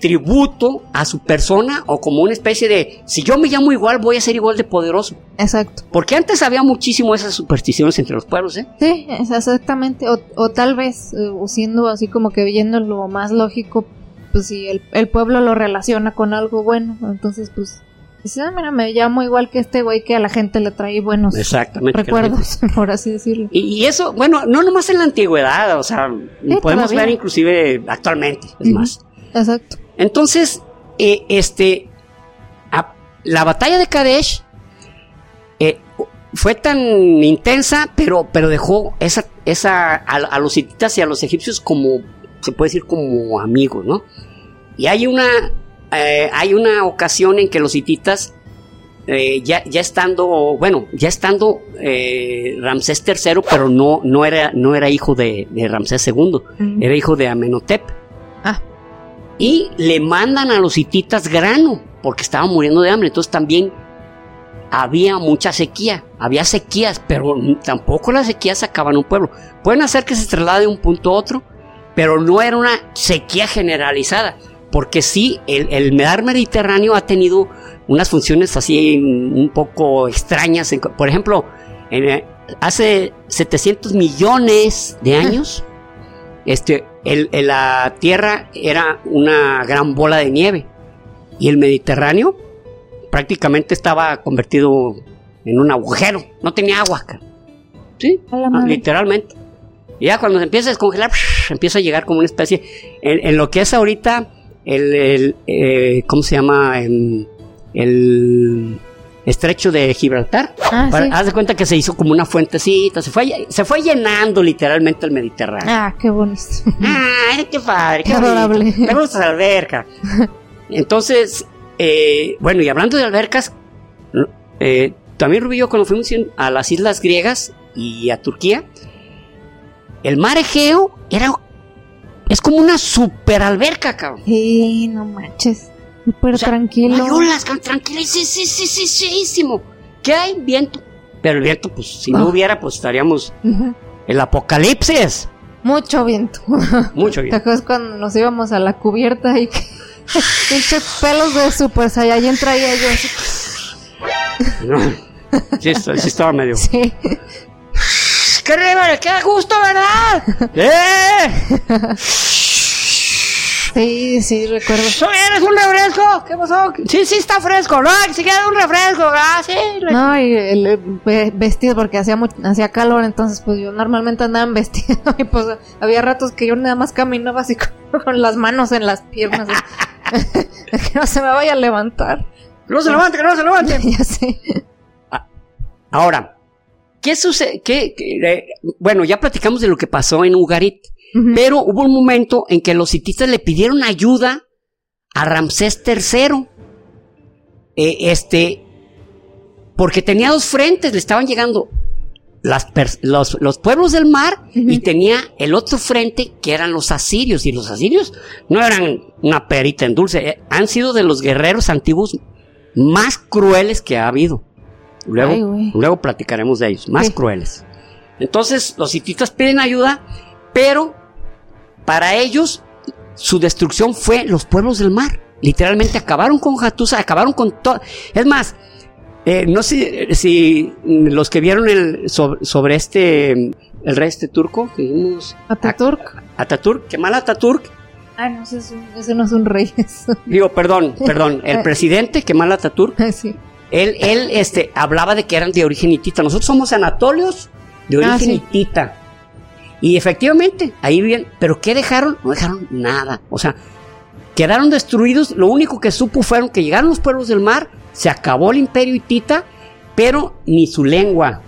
tributo a su persona o como una especie de, si yo me llamo igual, voy a ser igual de poderoso. Exacto. Porque antes había muchísimo esas supersticiones entre los pueblos, ¿eh? Sí, exactamente. O, tal vez, eh, siendo así como que viendo lo más lógico, pues si el, el pueblo lo relaciona con algo bueno, entonces pues Dice, ah, mira, me llamo igual que este güey que a la gente le trae buenos recuerdos, por así decirlo. Y, eso, bueno, no nomás en la antigüedad, o sea, podemos ver inclusive actualmente, es más. Exacto. Entonces, eh, este, la batalla de Kadesh eh, fue tan intensa, pero, pero dejó esa, esa, a, los hititas y a los egipcios como, se puede decir, como amigos, ¿no? Y hay una eh, hay una ocasión en que los hititas, eh, ya, ya, estando, bueno, ya estando eh, Ramsés III, pero no, no, era, no era hijo de, Ramsés II, era hijo de Amenhotep. Ah. Y le mandan a los hititas grano, porque estaban muriendo de hambre, entonces también había mucha sequía, había sequías, pero tampoco las sequías acaban un pueblo. Pueden hacer que se traslade de un punto a otro, pero no era una sequía generalizada porque sí, el, el medar mediterráneo ha tenido unas funciones así un poco extrañas. Por ejemplo, eh, hace 700 millones de años, este, la Tierra era una gran bola de nieve y el Mediterráneo prácticamente estaba convertido en un agujero, no tenía agua. Sí, literalmente. Y ya cuando se empieza a descongelar, empieza a llegar como una especie, en lo que es ahorita el, eh, ¿cómo se llama? el estrecho de Gibraltar. Ah, Haz de cuenta que se hizo como una fuentecita, se fue, se fue llenando literalmente el Mediterráneo. Ah, qué bonito. Ah, qué padre, qué, adorable. Me gusta la alberca. Entonces, eh, bueno, y hablando de albercas, eh, también Rubio cuando fuimos a las islas griegas y a Turquía, el mar Egeo era es como una super alberca, cabrón. Sí, no manches. Súper tranquilo. Hay olas, tranquilísimo. ¿Qué hay? Viento. Pero el viento, pues, si no ah. hubiera, pues estaríamos. El apocalipsis. Mucho viento. Mucho viento. ¿Te acuerdas cuando nos íbamos a la cubierta y pinches pelos de super Saiyajin traía yo? No. Sí, sí estaba medio. Sí. ¡Qué rico! ¡Qué gusto, verdad! ¡Eh! Sí, sí, recuerdo. ¿Eres un refresco? ¿Qué pasó? Sí, sí, está fresco, ¿no? Si queda un refresco, ah, sí. No, y el, vestido porque hacía hacía calor, entonces pues yo normalmente andaba en vestido y pues había ratos que yo nada más caminaba así con, las manos en las piernas. que no se me vaya a levantar. Que no se levante, que no se levante. ya sé. Ah, ahora, ¿Qué sucede? Eh, bueno, ya platicamos de lo que pasó en Ugarit, pero hubo un momento en que los hitistas le pidieron ayuda a Ramsés III. Eh, este, porque tenía dos frentes, le estaban llegando los, pueblos del mar y tenía el otro frente que eran los asirios. Y los asirios no eran una perita en dulce, eh, han sido de los guerreros antiguos más crueles que ha habido. Luego, luego platicaremos de ellos, más crueles. Entonces, los hititas piden ayuda, pero para ellos su destrucción fue los pueblos del mar. Literalmente acabaron con Hattusa, acabaron con todo. Es más, Eh, no sé si los que vieron el, sobre, este, el rey este turco, que vimos... Ataturk. Ataturk, Kemal Ataturk. Ah, no, ese, ese no es un rey. Digo, perdón, perdón, el presidente Kemal Ataturk. sí. Él, él este, hablaba de que eran de origen hitita. Nosotros somos anatolios de origen ah, hitita. Y efectivamente, ahí bien. Pero ¿qué dejaron? No dejaron nada. O sea, quedaron destruidos. Lo único que supo fueron que llegaron los pueblos del mar, se acabó el imperio hitita, pero ni su lengua.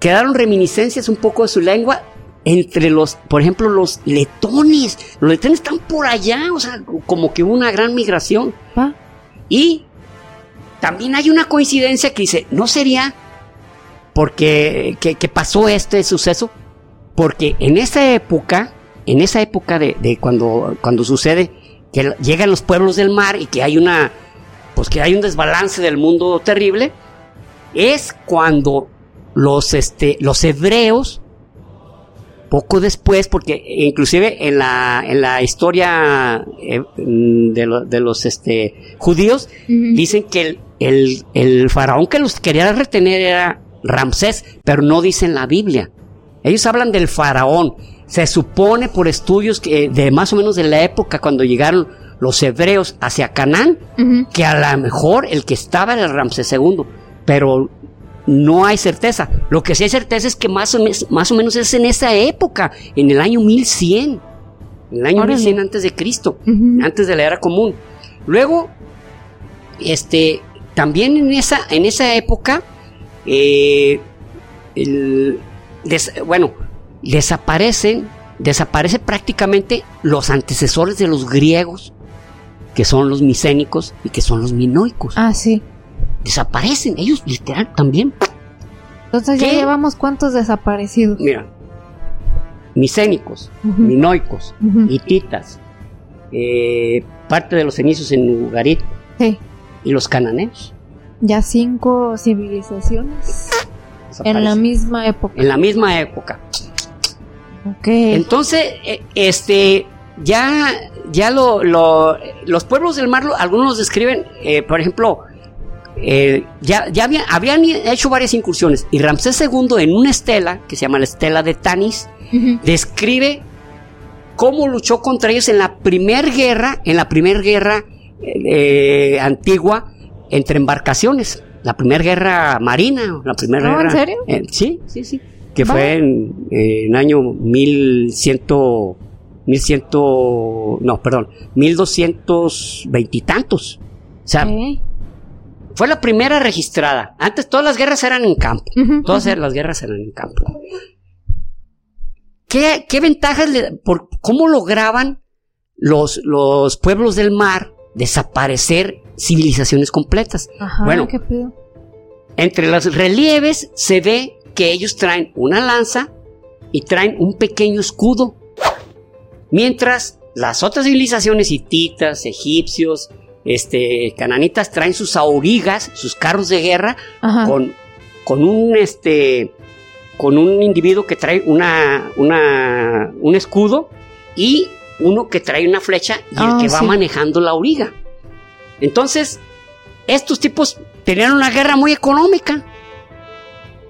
Quedaron reminiscencias un poco de su lengua entre los, por ejemplo, los letones. Los letones están por allá, o sea, como que hubo una gran migración. Ah. Y también hay una coincidencia que dice, ¿no sería porque que, pasó este suceso? Porque en esa época, en esa época de, cuando, cuando sucede que llegan los pueblos del mar y que hay una, pues que hay un desbalance del mundo terrible, es cuando los, este, los hebreos poco después, porque inclusive en la, en la historia eh, de, los este, judíos, dicen que el, el, faraón que los quería retener era Ramsés, pero no dicen la Biblia. Ellos hablan del faraón. Se supone por estudios que, de más o menos de la época cuando llegaron los hebreos hacia Canaán, que a lo mejor el que estaba era Ramsés II, pero no hay certeza. Lo que sí hay certeza es que más o, más o menos es en esa época, en el año 1100. En el año 1100 antes de Cristo, antes de la era común. Luego, este, también en esa, en esa época, eh, bueno, desaparecen, desaparecen prácticamente los antecesores de los griegos, que son los micénicos y que son los minoicos. Ah, sí desaparecen, ellos literal también. Entonces ya llevamos cuántos desaparecidos. Mira, micénicos, minoicos, hititas, eh, parte de los cenizos en Ugarit sí. Y los cananeos. Ya cinco civilizaciones en la misma época. En la misma época. Ok. Entonces, eh, este, ya, ya lo, lo, los pueblos del mar, algunos los describen, eh, por ejemplo, eh, ya, ya habían hecho varias incursiones y Ramsés II en una estela que se llama la estela de Tanis describe cómo luchó contra ellos en la primera guerra, en la primera guerra eh, antigua entre embarcaciones, la primera guerra marina, la primera guerra. ¿En serio? Eh, sí, sí, sí, que fue en, en año 1100 1100 no, perdón, 1220 y tantos. O sea, fue la primera registrada. Antes todas las guerras eran en campo. todas las guerras eran en campo. ¿Qué, ventajas, por, cómo lograban los, los pueblos del mar desaparecer civilizaciones completas? bueno, entre los relieves se ve que ellos traen una lanza y traen un pequeño escudo. Mientras las otras civilizaciones hititas, egipcios, este, cananitas traen sus aurigas, sus carros de guerra, con, con un, este, con un individuo que trae una, una, un escudo y uno que trae una flecha y el ah, que va manejando la auriga. Entonces, estos tipos tenían una guerra muy económica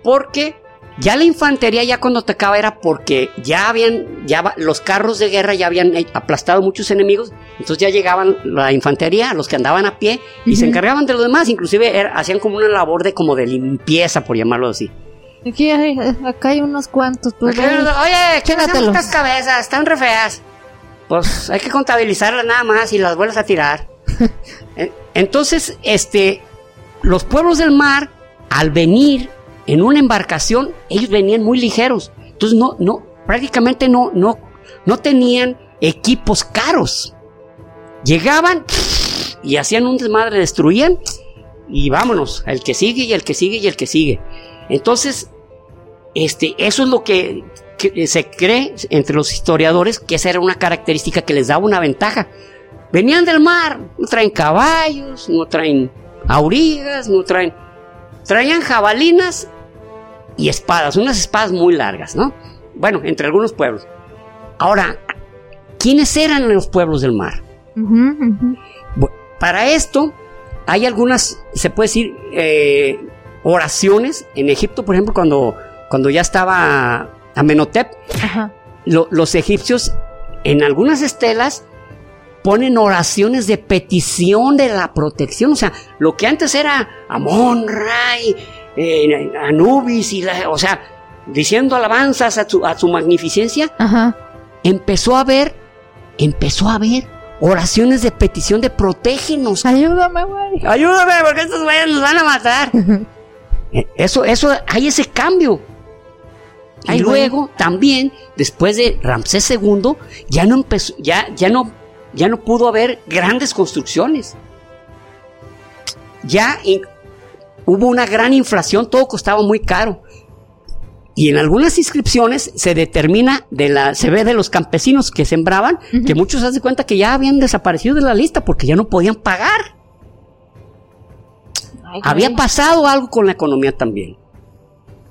porque ya la infantería ya cuando atacaba era porque ya habían, ya los carros de guerra ya habían aplastado muchos enemigos, entonces ya llegaban la infantería, los que andaban a pie, y se encargaban de los demás, inclusive hacían como una labor de como de limpieza, por llamarlo así. Aquí hay, acá hay unos cuantos, pues. oye, ¿qué estas cabezas? Están re feas. Pues hay que contabilizarlas nada más y las vuelves a tirar. Entonces, este, los pueblos del mar, al venir en una embarcación ellos venían muy ligeros. Entonces no, no, prácticamente no, no, no tenían equipos caros. Llegaban y hacían un desmadre, destruían y vámonos, el que sigue y el que sigue y el que sigue. Entonces, este, eso es lo que, se cree entre los historiadores que esa era una característica que les daba una ventaja. Venían del mar, no traen caballos, no traen aurigas, no traen... Traían jabalinas y espadas, unas espadas muy largas, ¿no? Bueno, entre algunos pueblos. Ahora, ¿quiénes eran los pueblos del mar? para esto, hay algunas, se puede decir, eh, oraciones en Egipto, por ejemplo, cuando, cuando ya estaba Amenhotep, Ajá. lo- los egipcios en algunas estelas ponen oraciones de petición de la protección. O sea, lo que antes era Amón, Ray, eh, Anubis, y la- o sea, diciendo alabanzas a su, a su magnificencia, Ajá. empezó a haber, empezó a haber oraciones de petición de protégenos. Ayúdame, güey. Ayúdame, porque estos güeyes nos van a matar. Eh, Eso, eso, hay ese cambio. Y Ay, güey. luego también, después de Ramsés II, ya no empezó, ya, ya no, ya no pudo haber grandes construcciones. Ya in- hubo una gran inflación, todo costaba muy caro. Y en algunas inscripciones se determina de la, se ve de los campesinos que sembraban, que muchos se hacen cuenta que ya habían desaparecido de la lista porque ya no podían pagar. Ay. Había pasado algo con la economía también.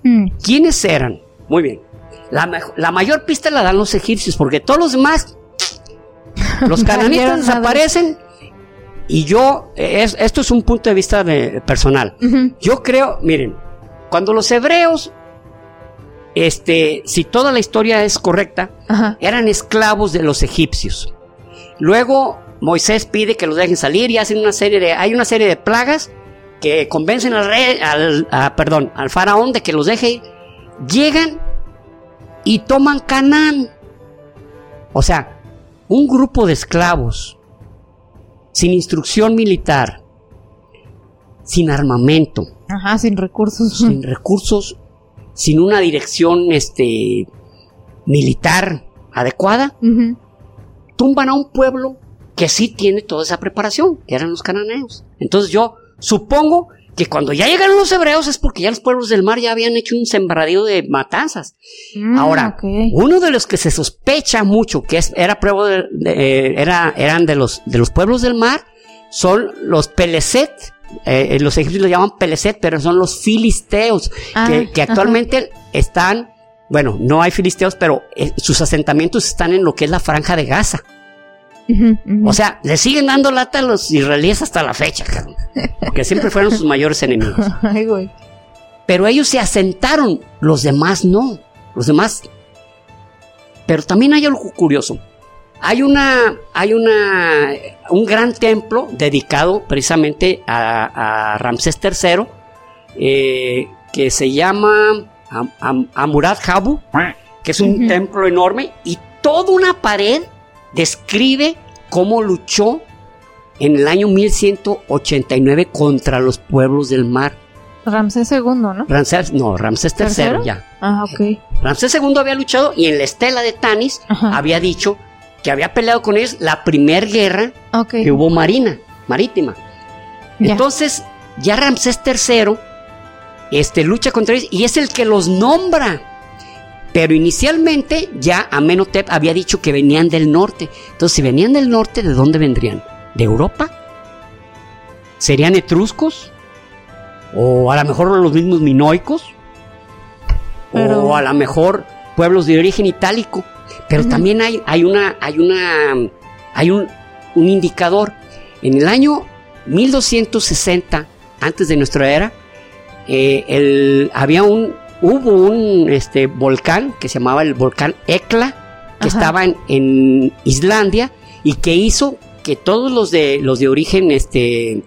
Mm. ¿Quiénes eran? Muy bien. La, mayor pista la dan los egipcios, porque todos los demás, los cananitas desaparecen. Y yo, es- esto es un punto de vista de- personal. Yo creo, miren, cuando los hebreos, este, si toda la historia es correcta, eran esclavos de los egipcios. Luego Moisés pide que los dejen salir y hacen una serie de, hay una serie de plagas que convencen al rey, al, a- perdón, al faraón de que los deje ir. Llegan y toman Canaán. O sea, un grupo de esclavos sin instrucción militar, sin armamento, Ajá, sin recursos. sin recursos, sin una dirección este, militar adecuada, tumban a un pueblo que sí tiene toda esa preparación, que eran los cananeos. Entonces yo supongo que cuando ya llegaron los hebreos es porque ya los pueblos del mar ya habían hecho un sembradío de matanzas. Mm, Ahora, uno de los que se sospecha mucho que es, era prueba de- de- eh, era, eran de los, de los pueblos del mar son los Peleset. Eh, los egipcios lo llaman Peleset, pero son los filisteos, Ah, que, que ajá. actualmente están, bueno, no hay filisteos, pero eh, sus asentamientos están en lo que es la franja de Gaza. O sea, le siguen dando lata a los israelíes hasta la fecha, cabrón, porque siempre fueron sus mayores enemigos. Ay, güey. Pero ellos se asentaron, los demás no. Los demás. Pero también hay algo curioso. Hay una, hay una, un gran templo dedicado precisamente a, a Ramsés III, eh, que se llama Am- Am- Amurat Habu, que es un templo enorme y toda una pared describe cómo luchó en el año 1189 contra los pueblos del mar. Ramsés II, ¿no? Ramsés, no, Ramsés III ¿Tercero? ya. Ah, ok. Ramsés II había luchado y en la estela de Tanis Ajá. había dicho que había peleado con ellos la primer guerra que hubo marina, marítima. Ya. Entonces, ya Ramsés III este, lucha contra ellos y es el que los nombra. Pero inicialmente ya Amenhotep había dicho que venían del norte. Entonces, si venían del norte, ¿de dónde vendrían? ¿De Europa? ¿Serían etruscos? ¿O a lo mejor los mismos minoicos? Pero- ¿O a lo mejor pueblos de origen itálico? Pero también hay, hay una, hay una, hay un, un indicador. En el año 1260, antes de nuestra era, eh, el- había un, hubo un este, volcán que se llamaba el volcán Ekla, que Ajá. estaba en, en Islandia y que hizo que todos los de los de origen este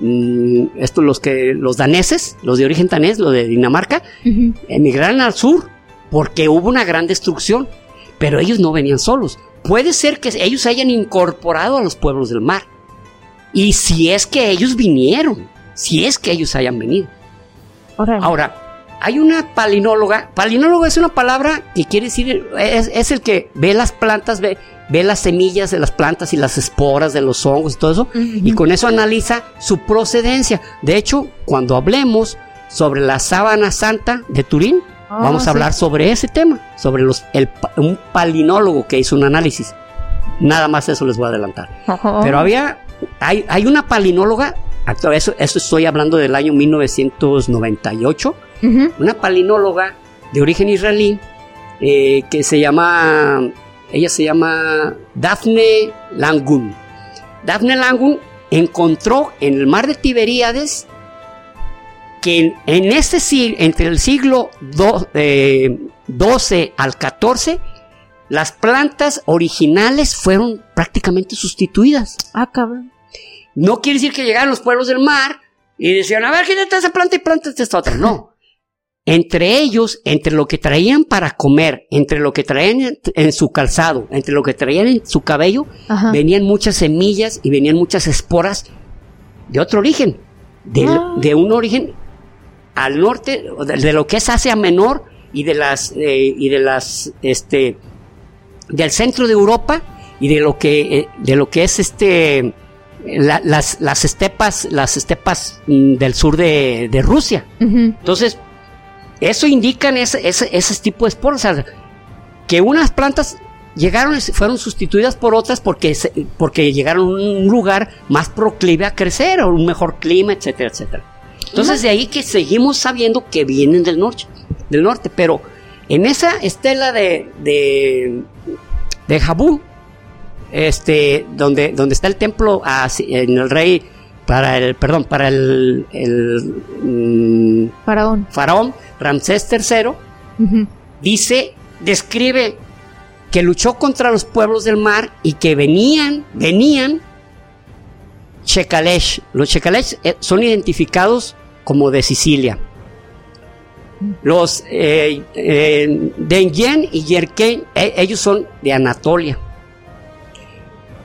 mm, estos los que los daneses, los de origen danés, los de Dinamarca, Ujú. emigraron al sur porque hubo una gran destrucción, pero ellos no venían solos. Puede ser que ellos se hayan incorporado a los pueblos del mar. Y si es que ellos vinieron, si es que ellos hayan venido. Ahora, hay una palinóloga. Palinólogo es una palabra que quiere decir, es, es el que ve las plantas, ve, ve las semillas de las plantas y las esporas de los hongos y todo eso, y con eso analiza su procedencia. De hecho, cuando hablemos sobre la sábana santa de Turín, Ah, vamos sí. a hablar sobre ese tema, sobre los, el, un palinólogo que hizo un análisis. Nada más eso les voy a adelantar. Pero había, hay, hay una palinóloga, eso, eso estoy hablando del año 1998, Una palinóloga de origen israelí eh, que se llama, ella se llama Daphne Langun. Daphne Langun encontró en el mar de Tiberíades que en, en ese siglo, entre el siglo do- eh, 12 al 14, las plantas originales fueron prácticamente sustituidas. Ah, cabrón. No quiere decir que llegaron los pueblos del mar y decían, a ver, quítate esa planta y plántate esta otra. No. Entre ellos, entre lo que traían para comer, entre lo que traían en, su calzado, entre lo que traían en su cabello, Ajá. venían muchas semillas y venían muchas esporas de otro origen, Ah. de un origen al norte, de, de lo que es Asia Menor y de las, eh, y de las, este, del centro de Europa y de lo que, eh, de lo que es este, la- las, las estepas, las estepas mm, del sur de, de Rusia. Entonces, eso indican ese, ese, ese tipo de esporas. o sea, que unas plantas llegaron, fueron sustituidas por otras porque, se- porque llegaron a un lugar más proclive a crecer, o un mejor clima, etcétera, etcétera. Entonces, de ahí que seguimos sabiendo que vienen del norte, del norte, pero en esa estela de, de, de Jabú, este, donde, donde está el templo a- en el rey, para el, perdón, para el, el, mm, Faraón. faraón Ramsés III, dice, describe que luchó contra los pueblos del mar y que venían, venían Checalesh. Los Checalesh eh, son identificados como de Sicilia. Los eh, eh, Denyen y Yerken, eh, ellos son de Anatolia.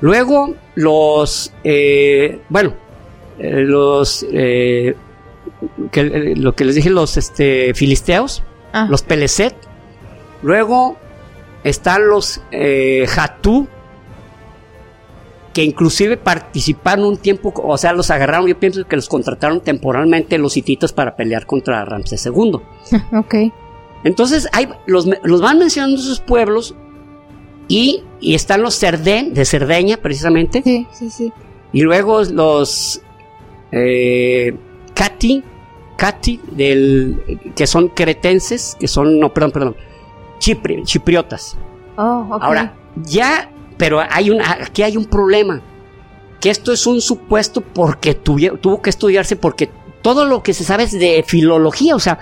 Luego los, eh, bueno, los, eh, que, eh, lo que les dije, los este, filisteos, Ah. los Peleset. Luego están los eh, Hatú, que inclusive participaron un tiempo, o sea, los agarraron, yo pienso que los contrataron temporalmente los hititas para pelear contra Ramsés II. ok. Entonces, hay, los, los van mencionando sus pueblos y, y están los Cerdén, de Cerdeña precisamente, Sí, sí, sí. y luego los eh, Cati, Cati del, que son cretenses, que son, no, perdón, perdón, chipri- chipriotas. Oh. Ahora, ya, pero hay un, aquí hay un problema, que esto es un supuesto porque tuvi- tuvo que estudiarse, porque todo lo que se sabe es de filología, o sea,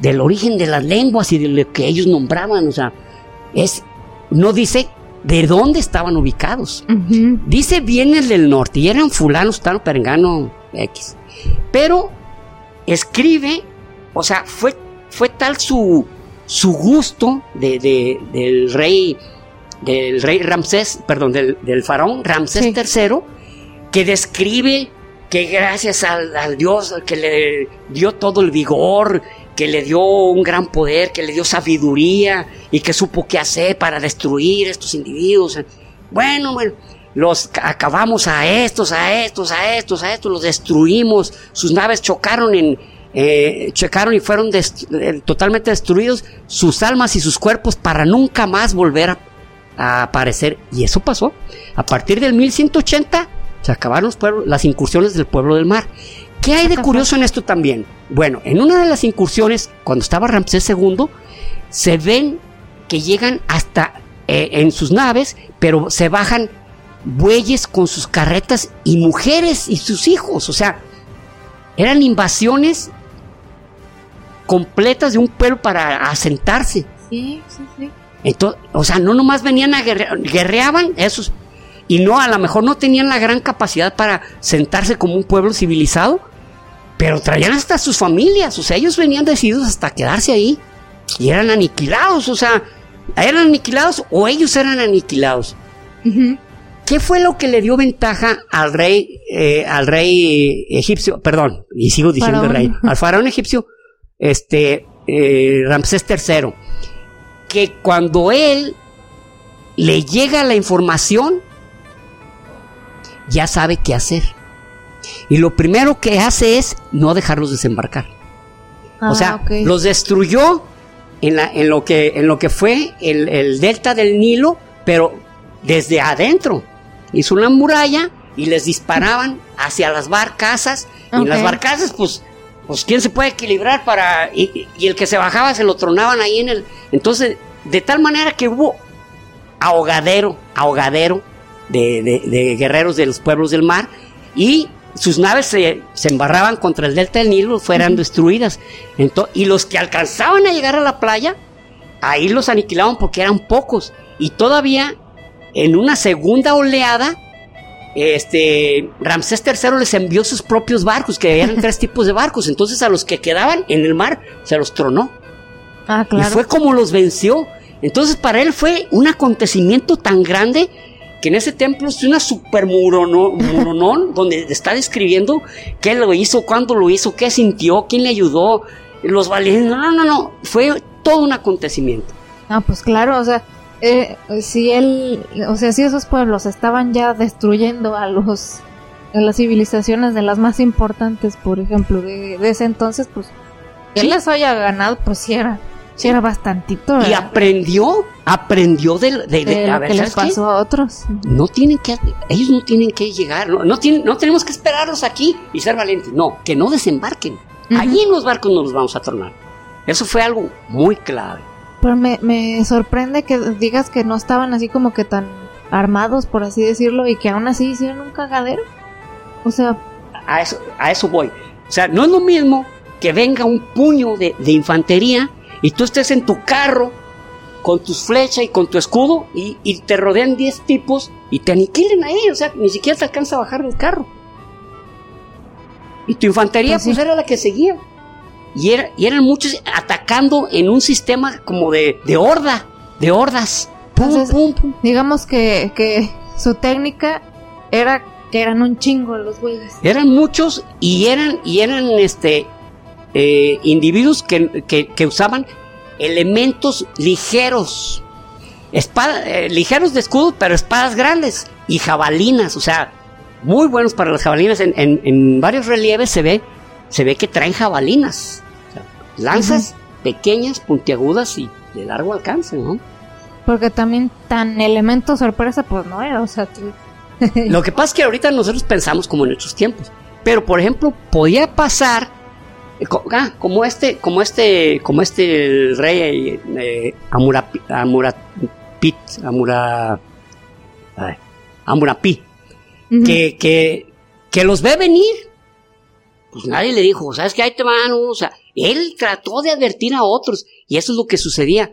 del origen de las lenguas y de lo que ellos nombraban, o sea, es, no dice de dónde estaban ubicados. Dice vienen del norte y eran fulanos, tan perengano X. Pero escribe, o sea, fue, fue tal su, su gusto de, de- del rey, del rey Ramsés, perdón, del, del faraón Ramsés Sí. III, que describe que gracias al, al Dios que le dio todo el vigor, que le dio un gran poder, que le dio sabiduría y que supo qué hacer para destruir estos individuos. Bueno, bueno, los ca- acabamos a estos, a estos, a estos, a estos, los destruimos, sus naves chocaron en, eh, y fueron dest- eh, totalmente destruidos, sus almas y sus cuerpos para nunca más volver a, a aparecer. Y eso pasó. A partir del 1180 se acabaron los pueblos- las incursiones del pueblo del mar. ¿Qué hay de curioso en esto también? Bueno, en una de las incursiones, cuando estaba Ramsés II, se ven que llegan hasta eh, en sus naves, pero se bajan bueyes con sus carretas y mujeres y sus hijos. O sea, eran invasiones completas de un pueblo para asentarse. Sí, sí, sí. Entonces, o sea, no nomás venían a guerrear, guerreaban esos, y no, a lo mejor no tenían la gran capacidad para sentarse como un pueblo civilizado, pero traían hasta sus familias, o sea, ellos venían decididos hasta quedarse ahí, y eran aniquilados, o sea, eran aniquilados o ellos eran aniquilados. ¿Qué fue lo que le dio ventaja al rey, eh, al rey egipcio, perdón, y sigo diciendo Faraón. rey, al faraón egipcio, este, eh, Ramsés III, que cuando él le llega la información, ya sabe qué hacer. Y lo primero que hace es no dejarlos desembarcar. Ah, o sea, ok. los destruyó en, la- en lo, que, en lo que fue el, el delta del Nilo, pero desde adentro. Hizo una muralla y les disparaban hacia las barcazas. Y las barcazas, pues, pues, ¿quién se puede equilibrar para...? Y, y el que se bajaba se lo tronaban ahí en el... Entonces, de tal manera que hubo ahogadero, ahogadero de, de- de guerreros de los pueblos del mar, y sus naves se, se embarraban contra el delta del Nilo, fueran destruidas. Y los que alcanzaban a llegar a la playa, ahí los aniquilaban porque eran pocos. Y todavía en una segunda oleada, este Ramsés III les envió sus propios barcos, que eran tres tipos de barcos. Entonces a los que quedaban en el mar se los tronó. Ah, claro. Y fue como los venció. Entonces para él fue un acontecimiento tan grande que en ese templo es una super muronón donde está describiendo qué lo hizo, cuándo lo hizo, qué sintió, quién le ayudó, los valientes. No, no, no, no. Fue todo un acontecimiento. Ah, pues claro, o sea, eh, si él, o sea, si esos pueblos estaban ya destruyendo a los, a las civilizaciones de las más importantes, por ejemplo, de, de ese entonces, pues, que Sí. él les haya ganado, pues sí era, sí era bastantito. Y aprendió, aprendió de, de- de- a ver, que les pasó a otros. No tienen que, ellos no tienen que llegar, no, no, tienen, no tenemos que esperarlos aquí y ser valientes. No, que no desembarquen. Allí en los barcos nos los vamos a tornar. Eso fue algo muy clave. Pero me, me sorprende que digas que no estaban así como que tan armados, por así decirlo, y que aún así hicieron un cagadero. O sea, A eso, a eso voy. O sea, no es lo mismo que venga un puño de, de infantería y tú estés en tu carro con tus flechas y con tu escudo y, y te rodean 10 tipos y te aniquilen ahí. O sea, ni siquiera te alcanza a bajar del carro. Y tu infantería, Pues sí. pues, era la que seguía. Y, era- y eran muchos atacando en un sistema como de, de horda, de hordas. Pum, Entonces- pum, pum. digamos que, que su técnica era que eran un chingo los güeyes. Eran muchos y eran, y eran este, eh, individuos que, que- que usaban elementos ligeros. Espada- eh, ligeros de escudo, pero espadas grandes y jabalinas, o sea, muy buenos para las jabalinas. En, en- en varios relieves se ve, se ve que traen jabalinas. O sea, lanzas pequeñas, puntiagudas y de largo alcance, ¿no? Porque también tan elemento sorpresa, pues no era. O sea, tú- Lo que pasa es que ahorita nosotros pensamos como en nuestros tiempos. Pero, por ejemplo, podía pasar eh, ah, como este, como este, como este rey eh, Amurapi, Amurapit, Amura, ay, Amurapi, Ujú. que, que, que los ve venir. Pues nadie le dijo, ¿sabes qué? Ahí te van, unos". o sea, él trató de advertir a otros y eso es lo que sucedía.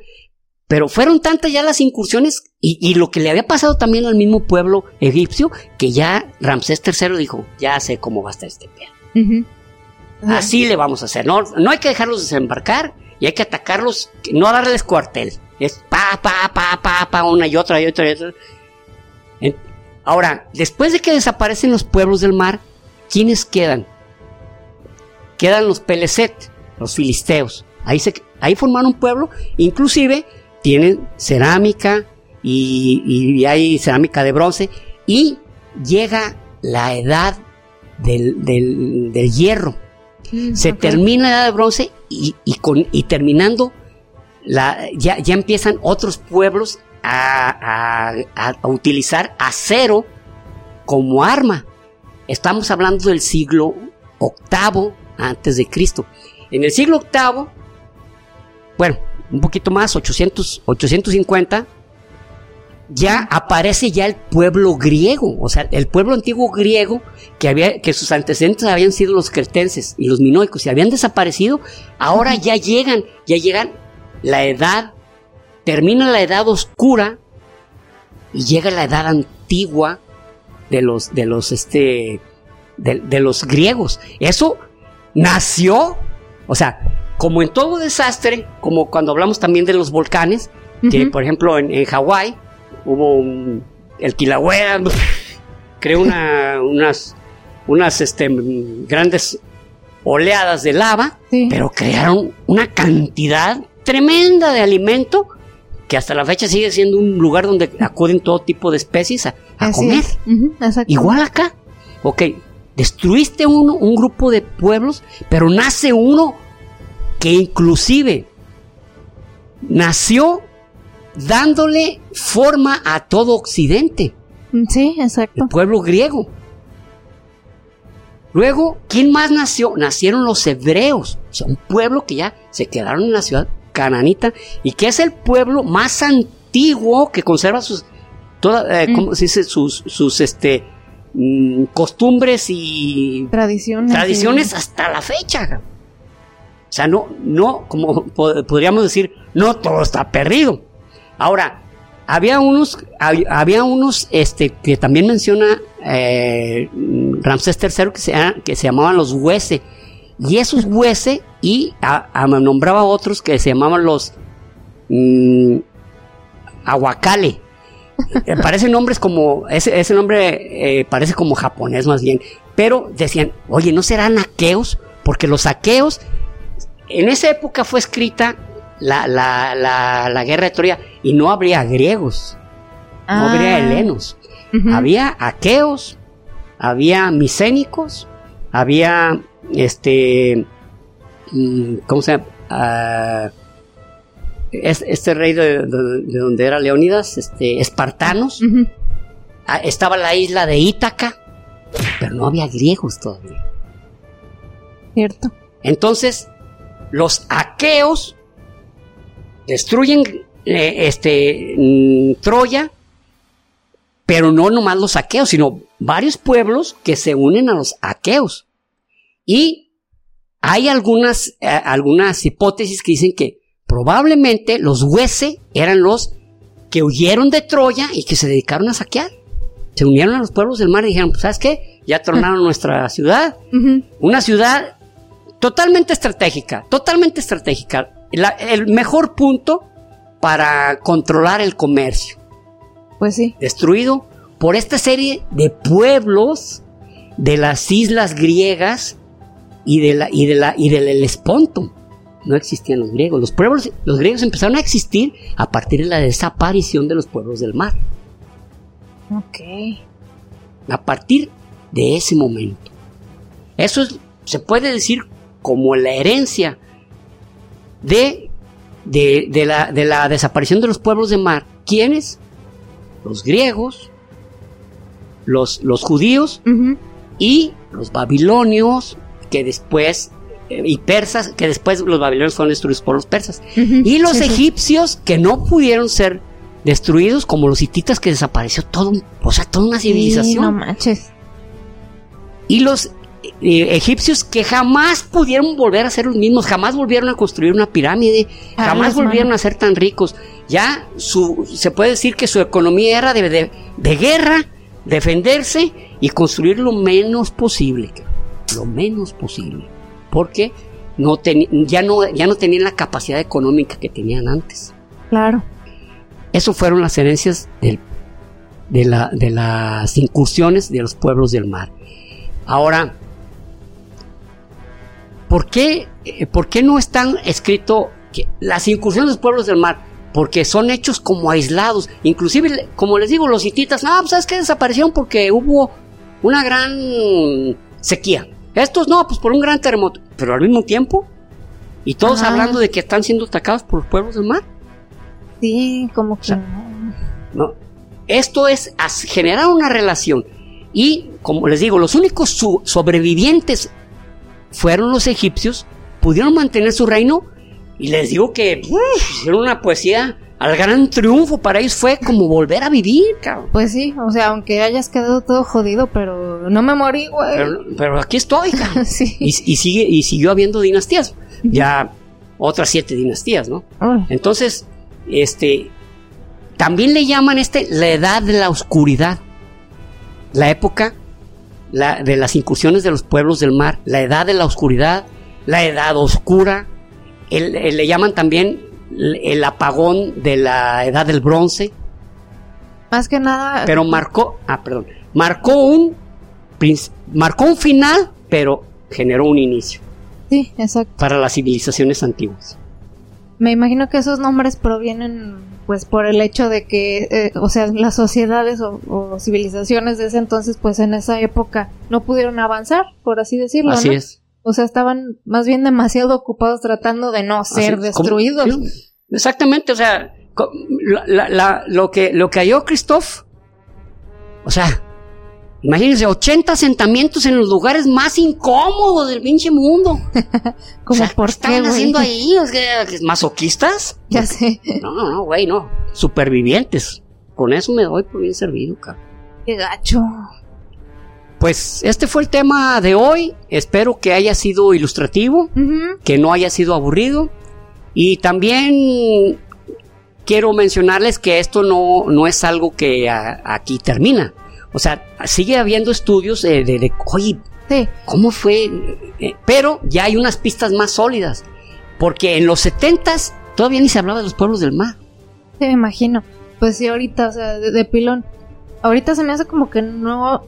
Pero fueron tantas ya las incursiones y, y lo que le había pasado también al mismo pueblo egipcio que ya Ramsés III dijo, ya sé cómo va a estar este pedo. Así le vamos a hacer. No, no hay que dejarlos desembarcar y hay que atacarlos, no darles cuartel. Es pa, pa, pa, pa, pa, una y otra y otra y otra. Ahora, después de que desaparecen los pueblos del mar, ¿quiénes quedan? Quedan los Peleset, los filisteos. Ahí, se, ahí formaron un pueblo, inclusive tienen cerámica y, y hay cerámica de bronce y llega la edad del, del- del hierro. Mm, Se termina la edad de bronce y, y con, y terminando, la, ya, ya empiezan otros pueblos a, a- a- a utilizar acero como arma. Estamos hablando del siglo octavo antes de Cristo. En el siglo octavo, bueno, un poquito más, 800, 850, ya aparece ya el pueblo griego, o sea, el pueblo antiguo griego que había, que sus antecedentes habían sido los cretenses y los minoicos y habían desaparecido, ahora ya llegan, ya llegan la edad, termina la edad oscura y llega la edad antigua de los, de los, este, de los griegos. Eso nació, o sea, como en todo desastre, como cuando hablamos también de los volcanes, que por ejemplo en, en Hawái hubo un, el Kilauea, creó una, unas, unas este, grandes oleadas de lava, Sí. pero crearon una cantidad tremenda de alimento que hasta la fecha sigue siendo un lugar donde acuden todo tipo de especies a, comer. Igual acá. Ok, destruiste uno, un grupo de pueblos, pero nace uno que inclusive nació dándole forma a todo Occidente, Mm, Sí, exacto. el pueblo griego. Luego, ¿quién más nació? Nacieron los hebreos, o sea, un pueblo que ya se quedaron en la ciudad cananita y que es el pueblo más antiguo que conserva sus, toda, eh, Mm. ¿cómo se dice? Sus, sus, este, mm, costumbres y Tradiciones. hasta la fecha. O sea, no, no, como po- podríamos decir, no todo está perdido. Ahora, había unos, hab- había unos, este, que también menciona eh, Ramsés III que se, que se llamaban los Huese. Y esos Huese, y a- a- nombraba otros que se llamaban los mm, Aguacale. Eh, Parecen nombres como, ese, ese nombre eh, parece como japonés más bien. Pero decían, oye, ¿no serán aqueos? Porque los aqueos, en esa época fue escrita la, la, la, la guerra de Troya y no habría griegos, no Ah, habría helenos. ujú. Había aqueos, había micénicos, había este. mm, ¿Cómo se llama? Ah, es- este rey de, de- de donde era Leónidas, este, espartanos. Ujú. Ah, estaba la isla de Ítaca, pero no había griegos todavía. Cierto. Entonces, los aqueos destruyen eh, este, mm, Troya, pero no nomás los aqueos, sino varios pueblos que se unen a los aqueos. Y hay algunas, eh, algunas hipótesis que dicen que probablemente los Huese eran los que huyeron de Troya y que se dedicaron a saquear. Se unieron a los pueblos del mar y dijeron, pues, ¿sabes qué? Ya tronaron nuestra ciudad, una ciudad totalmente estratégica, totalmente estratégica. La- el mejor punto para controlar el comercio. Pues sí. Destruido por esta serie de pueblos de las islas griegas y, de la, y, de la, y del Helesponto. No existían los griegos. Los, pueblos, los griegos empezaron a existir a partir de la desaparición de los pueblos del mar. Ok. a partir de ese momento. Eso es- se puede decir como la herencia de, de, de la, de la desaparición de los pueblos de mar. ¿Quiénes? Los griegos, los, los judíos y los babilonios, que después, y persas, que después los babilonios fueron destruidos por los persas. Y los Sí, sí. egipcios que no pudieron ser destruidos como los hititas que desapareció todo, o sea, toda una civilización. no manches. y los eh, egipcios que jamás pudieron volver a ser los mismos, jamás volvieron a construir una pirámide, Ah, jamás volvieron manos. a ser tan ricos. Ya su, se puede decir que su economía era de, de- de guerra, defenderse y construir lo menos posible, lo menos posible, porque no ya, no, ya no tenían la capacidad económica que tenían antes. Claro. Eso fueron las herencias del- de, la- de las incursiones de los pueblos del mar. Ahora, ¿por qué, eh, por qué no están escrito que las incursiones de los pueblos del mar? Porque son hechos como aislados. Inclusive, como les digo, los hititas, no, pues ¿sabes qué? Desaparecieron porque hubo una gran sequía. Estos no, pues por un gran terremoto. Pero al mismo tiempo, y todos Ajá. hablando de que están siendo atacados por los pueblos del mar. Sí, como que sea, no. Esto es generar una relación. Y, como les digo, los únicos sobrevivientes fueron los egipcios, pudieron mantener su reino, y les digo que uf, hicieron una poesía al gran triunfo. Para ellos fue como volver a vivir, cabrón. Pues sí, o sea, aunque hayas quedado todo jodido, pero no me morí, güey. Pero, pero aquí estoy, cabrón. sí. Y, y sigue, y siguió habiendo dinastías. Ya otras siete dinastías, ¿no? Entonces, este, también le llaman este la edad de la oscuridad, la época la- de las incursiones de los pueblos del mar, la edad de la oscuridad, la edad oscura, el- el- le llaman también el, apagón de la edad del bronce, Más que nada. pero marcó, ah, perdón, marcó un, marcó un final, pero generó un inicio Sí, exacto. para las civilizaciones antiguas. Me imagino que esos nombres provienen, pues, por el hecho de que, eh, o sea, las sociedades o, o civilizaciones de ese entonces, pues, en esa época no pudieron avanzar, por así decirlo. Así ¿no? es. O sea, estaban más bien demasiado ocupados tratando de no ser destruidos. Sí, Exactamente, o sea, la- la- la- lo, que, lo que halló Christoph, o sea, imagínense, 80 asentamientos en los lugares más incómodos del pinche mundo. Como O sea, por ¿qué güey? haciendo ahí? O sea, ¿Masoquistas? Ya sé. No, no, no, güey, no. Supervivientes. Con eso me doy por bien servido, cabrón. Qué gacho. Pues este fue el tema de hoy. Espero que haya sido ilustrativo, que no haya sido aburrido. Y también quiero mencionarles que esto no, no es algo que a- aquí termina. O sea, sigue habiendo estudios de, de, de, oye, Sí, ¿cómo fue? Eh, pero ya hay unas pistas más sólidas. Porque en los 70s todavía ni se hablaba de los pueblos del mar. sí, me imagino. Pues sí, ahorita, o sea, de, de pilón. Ahorita se me hace como que no,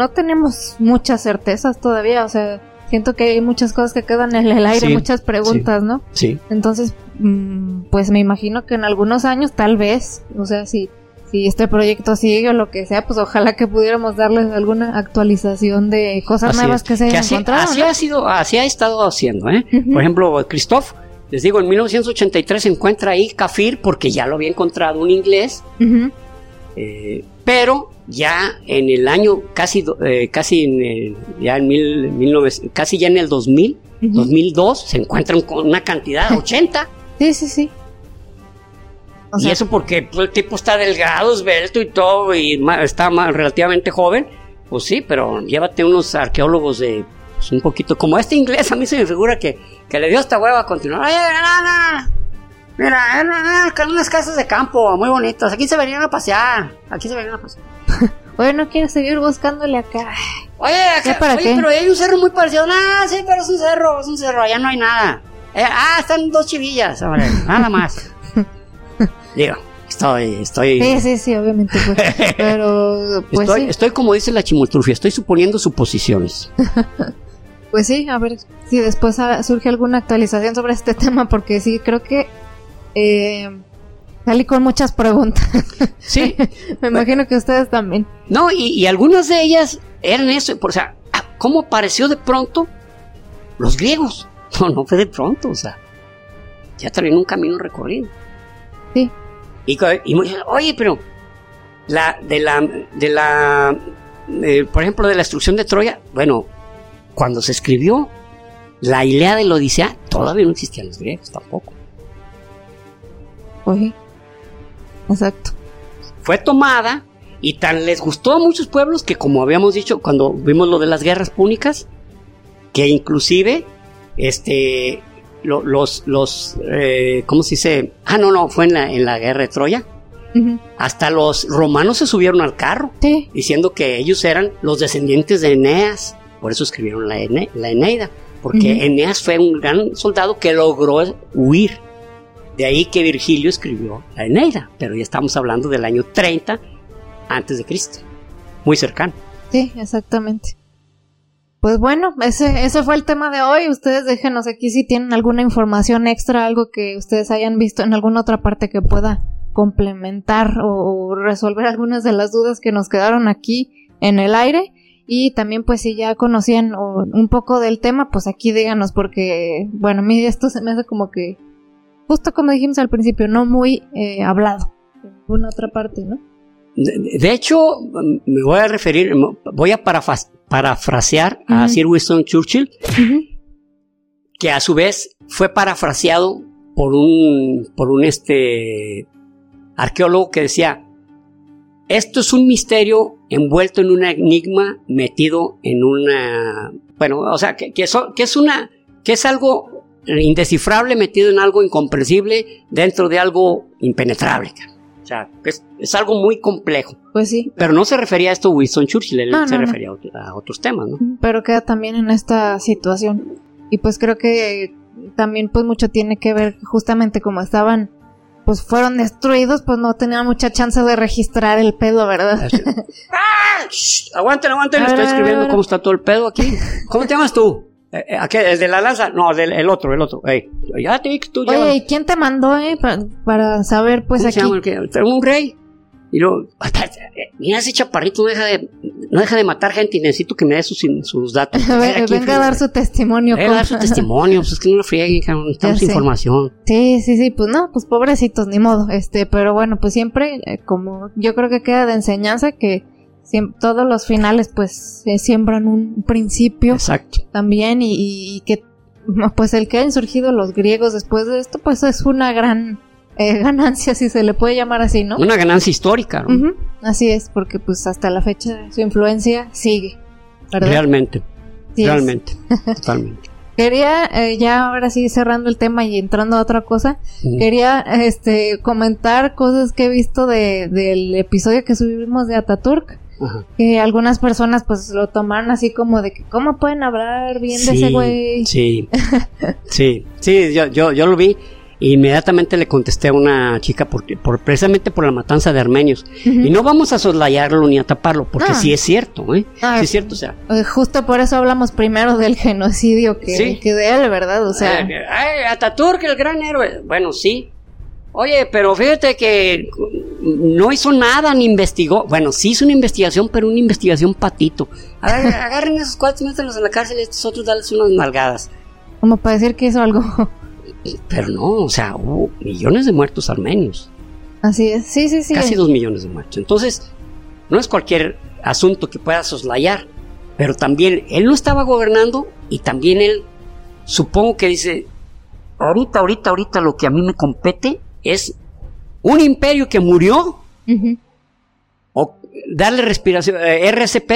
no tenemos muchas certezas todavía, o sea, siento que hay muchas cosas que quedan en el aire, Sí, muchas preguntas, ¿no? Sí. Entonces, mm, pues me imagino que en algunos años, tal vez, o sea, si, si este proyecto sigue o lo que sea, pues ojalá que pudiéramos darles alguna actualización de cosas Así nuevas es. que se hayan así, encontrado. así ¿no? ha sido, así ha estado haciendo, ¿eh? Por ejemplo, Christoph, les digo, en 1983 se encuentra ahí Kafir porque ya lo había encontrado un inglés, eh, pero ya en el año casi, eh, casi en el- ya en mil, 1900 casi ya en el 2000, Ujú. 2002 se encuentran con una cantidad 80 Sí, sí, sí. O y eso porque pues, el tipo está delgado, esbelto y todo y está ma- relativamente joven, pues sí, pero llévate unos arqueólogos de pues, un poquito como este inglés a mí se me figura que, que le dio esta hueva a continuar. Mira, no, unas casas de campo muy bonitas. Aquí se venían a pasear. Aquí se venían a pasear. oye, no quieres seguir buscándole acá. Oye, ¿Ya acá- para oye qué? pero hay un cerro muy parecido. Ah, sí, pero es un cerro, es un cerro. Allá no hay nada. Eh, ah, están dos chivillas. hombre, nada más. Digo, estoy, estoy. Sí, sí, sí, obviamente, pues. Pero, pues estoy, sí. estoy como dice la chimultrufia, estoy suponiendo suposiciones. Pues sí, a ver si después surge alguna actualización sobre este tema, porque sí, creo que eh, salí con muchas preguntas. Sí, Me imagino que ustedes también. no, y, y algunas de ellas eran eso, o sea, ah, ¿cómo apareció de pronto los griegos? No, no fue de pronto, o sea, ya traían un camino recorrido. Sí. Y, y oye, pero la de la de la eh, por ejemplo de la destrucción de Troya, bueno, cuando se escribió la Ilíada y la Odisea, todavía no existían los griegos tampoco. Exacto. fue tomada y tan les gustó a muchos pueblos que como habíamos dicho cuando vimos lo de las guerras púnicas que inclusive este lo- los los eh, cómo se dice ah no no fue en la en la guerra de Troya. Hasta los romanos se subieron al carro Sí, diciendo que ellos eran los descendientes de Eneas. Por eso escribieron la, Ene- la Eneida porque. Eneas fue un gran soldado que logró huir de ahí que Virgilio escribió la Eneida, pero ya estamos hablando del año 30 antes de Cristo, muy cercano. sí, exactamente. Pues bueno, ese, fue el tema de hoy. Ustedes déjenos aquí si tienen alguna información extra, algo que ustedes hayan visto en alguna otra parte que pueda complementar o, resolver algunas de las dudas que nos quedaron aquí en el aire. Y también pues si ya conocían un poco del tema, pues aquí díganos porque, bueno, a mí esto se me hace como que, justo como dijimos al principio, no muy eh, hablado en ninguna otra parte, ¿no? De, de hecho, mm, me voy a referir, voy a parafas- parafrasear a. Sir Winston Churchill, que a su vez fue parafraseado por un, por un este arqueólogo que decía, esto es un misterio envuelto en un enigma metido en una, bueno, o sea, que, que, so- que es una, que es algo indescifrable metido en algo incomprensible dentro de algo impenetrable. O sea, es, es algo muy complejo. Pues sí, Pero no se refería a esto Winston Churchill, él No, se no, no. refería a, otro- a otros temas, ¿no? pero queda también en esta situación. Y pues creo que también pues mucho tiene que ver justamente como estaban, pues fueron destruidos, pues no tenían mucha chance de registrar el pedo, ¿verdad? ¡Ah! Shh, aguanten, aguanten, estoy escribiendo cómo está todo el pedo aquí. ¿Cómo te llamas tú? Eh, eh, ¿a qué? ¿El de la lanza? No, del, el otro, el otro. Ya te tú. Oye, ¿y quién te mandó, eh? Pa- para saber, pues ¿Cómo aquí. un rey. Y luego, eh, mira ese chaparrito, no deja de, no deja de matar gente y necesito que me dé sus, sus datos. A ver, venga a dar su testimonio. Venga a dar su testimonio, pues es que no lo frieguen, necesitamos sé. información. Sí, sí, sí, pues no, pues pobrecitos, ni modo. Este, pero bueno, pues siempre, eh, como yo creo que queda de enseñanza que siem- todos los finales, pues, eh, siembran un principio. Exacto. también y, y que pues el que hayan surgido los griegos después de esto pues es una gran eh, ganancia si se le puede llamar así, ¿no? Una ganancia histórica, Así es, porque pues hasta la fecha su influencia sigue. Realmente, realmente, totalmente. Quería, eh, ya ahora sí cerrando el tema y entrando a otra cosa, quería este comentar cosas que he visto de, del episodio que subimos de Ataturk. Que algunas personas pues lo tomaron así como de que cómo pueden hablar bien de ese güey. Sí, sí, sí, yo, yo, yo lo vi inmediatamente le contesté a una chica por, precisamente por la matanza de armenios. Y no vamos a soslayarlo ni a taparlo, porque ah. sí es cierto, ¿eh? Ah, sí es cierto, o sea. Eh, justo por eso hablamos primero del genocidio que, que de él, ¿verdad? O sea. Ay, Ataturk, el gran héroe. Bueno, sí. Oye, pero fíjate que no hizo nada ni investigó. Bueno, sí hizo una investigación, pero una investigación patito. A ver, agarren esos cuatro, métanlos en la cárcel y estos otros dales unas nalgadas. Como para decir que hizo algo. Pero no, o sea, hubo millones de muertos armenios. Así es, sí, sí, sí. Casi dos millones de muertos. Entonces, no es cualquier asunto que pueda soslayar, pero también él no estaba gobernando y también él, supongo que dice, ahorita, ahorita, ahorita lo que a mí me compete es un imperio que murió o darle respiración, eh, RCP,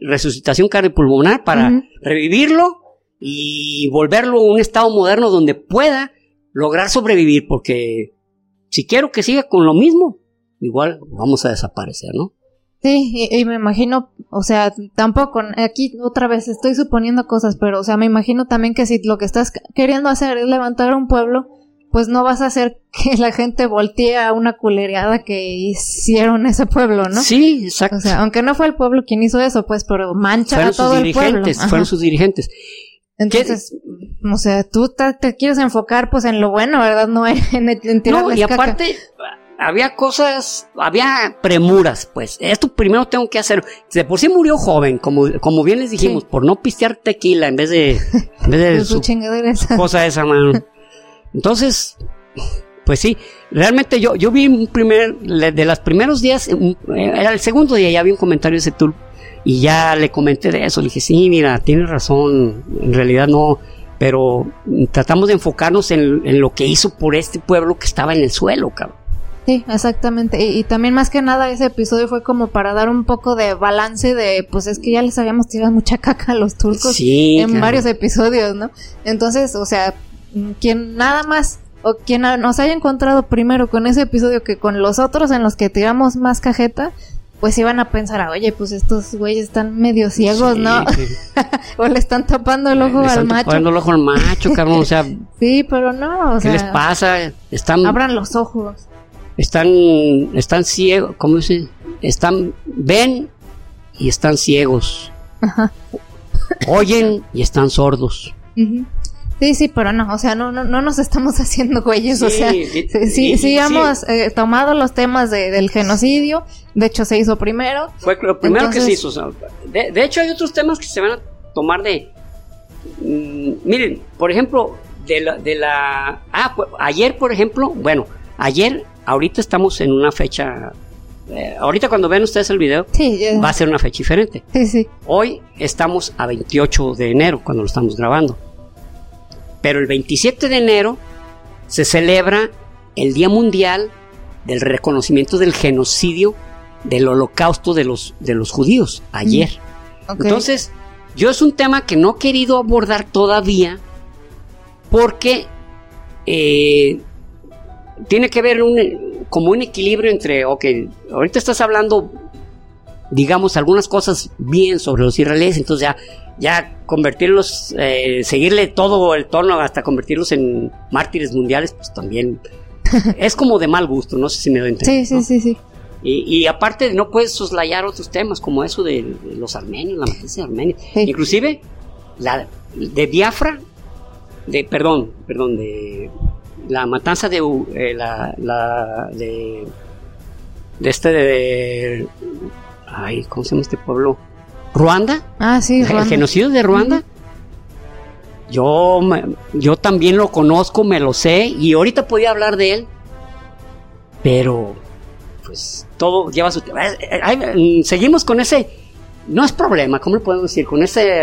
resucitación cardiopulmonar, para revivirlo y volverlo a un estado moderno donde pueda lograr sobrevivir, porque si quiero que siga con lo mismo, igual vamos a desaparecer, ¿no? Sí, y, me imagino, o sea, tampoco, aquí otra vez estoy suponiendo cosas, pero, o sea, me imagino también que si lo que estás queriendo hacer es levantar un pueblo, pues no vas a hacer que la gente voltee a una culereada que hicieron ese pueblo, ¿no? Sí, exacto. O sea, aunque no fue el pueblo quien hizo eso, pues, pero mancha a todo el pueblo. Fueron sus dirigentes. Entonces, o sea, tú te, quieres enfocar pues en lo bueno, ¿verdad? No en, en No, y aparte había cosas, había premuras, pues. Esto primero tengo que hacer. De por sí murió joven, como, como bien les dijimos, por no pistear tequila en vez de, en vez de su, su cosa esa, mano. Entonces, pues sí, realmente yo, yo vi un primer, de los primeros días, era el segundo día, ya vi un comentario de ese tour y ya le comenté de eso, le dije, sí, mira, tienes razón, en realidad no, pero tratamos de enfocarnos en, lo que hizo por este pueblo que estaba en el suelo, cabrón. Sí, exactamente. Y, también más que nada ese episodio fue como para dar un poco de balance de, pues es que ya les habíamos tirado mucha caca a los turcos en varios episodios, ¿no? Entonces, o sea, quien nada más o quien nos haya encontrado primero con ese episodio que con los otros en los que tiramos más cajeta, pues iban a pensar, oye, pues estos güeyes están medio ciegos, ¿no? o le están tapando el ojo al macho. Tapando el ojo al macho, cabrón, o sea. sí, pero no, o ¿Qué les pasa? Están. Abran los ojos. Están, están ciegos, ¿cómo dice? Están, ven y están ciegos. Ajá. Oyen y están sordos. Sí, sí, pero no, o sea, no, no, no nos estamos haciendo güeyes, o sea, sí, sí, hemos eh, tomado los temas del genocidio, de hecho se hizo primero. Fue lo primero que se hizo, de, hecho hay otros temas que se van a tomar de, mm, miren, por ejemplo, de la, de la, ah, pues, ayer por ejemplo, bueno, ayer, ahorita estamos en una fecha eh, ahorita cuando ven ustedes el video, va a ser una fecha diferente. Sí, sí. Hoy estamos a 28 de enero cuando lo estamos grabando. Pero el 27 de enero se celebra el Día Mundial del reconocimiento del genocidio del holocausto de los, de los judíos, ayer. Mm, Entonces, yo es un tema que no he querido abordar todavía porque eh, tiene que ver un, como un equilibrio entre, ok, ahorita estás hablando, digamos, algunas cosas bien sobre los israelíes, entonces ya ya convertirlos, eh, seguirle todo el tono hasta convertirlos en mártires mundiales, pues también es como de mal gusto, no sé si me doy entender. Sí, sí, sí, sí. Y, aparte no puedes soslayar otros temas como eso de, los armenios, la matanza de Armenia. Inclusive la de Biafra, de, perdón, perdón, de la matanza de eh, la, la de, de este de, ay, ¿cómo se llama este pueblo? Ruanda. Ah, sí, El genocidio de Ruanda. Yo, yo también lo conozco, me lo sé, y ahorita podía hablar de él, pero pues todo lleva su tiempo. Eh, eh, seguimos con ese, no es problema, ¿cómo le podemos decir? Con ese,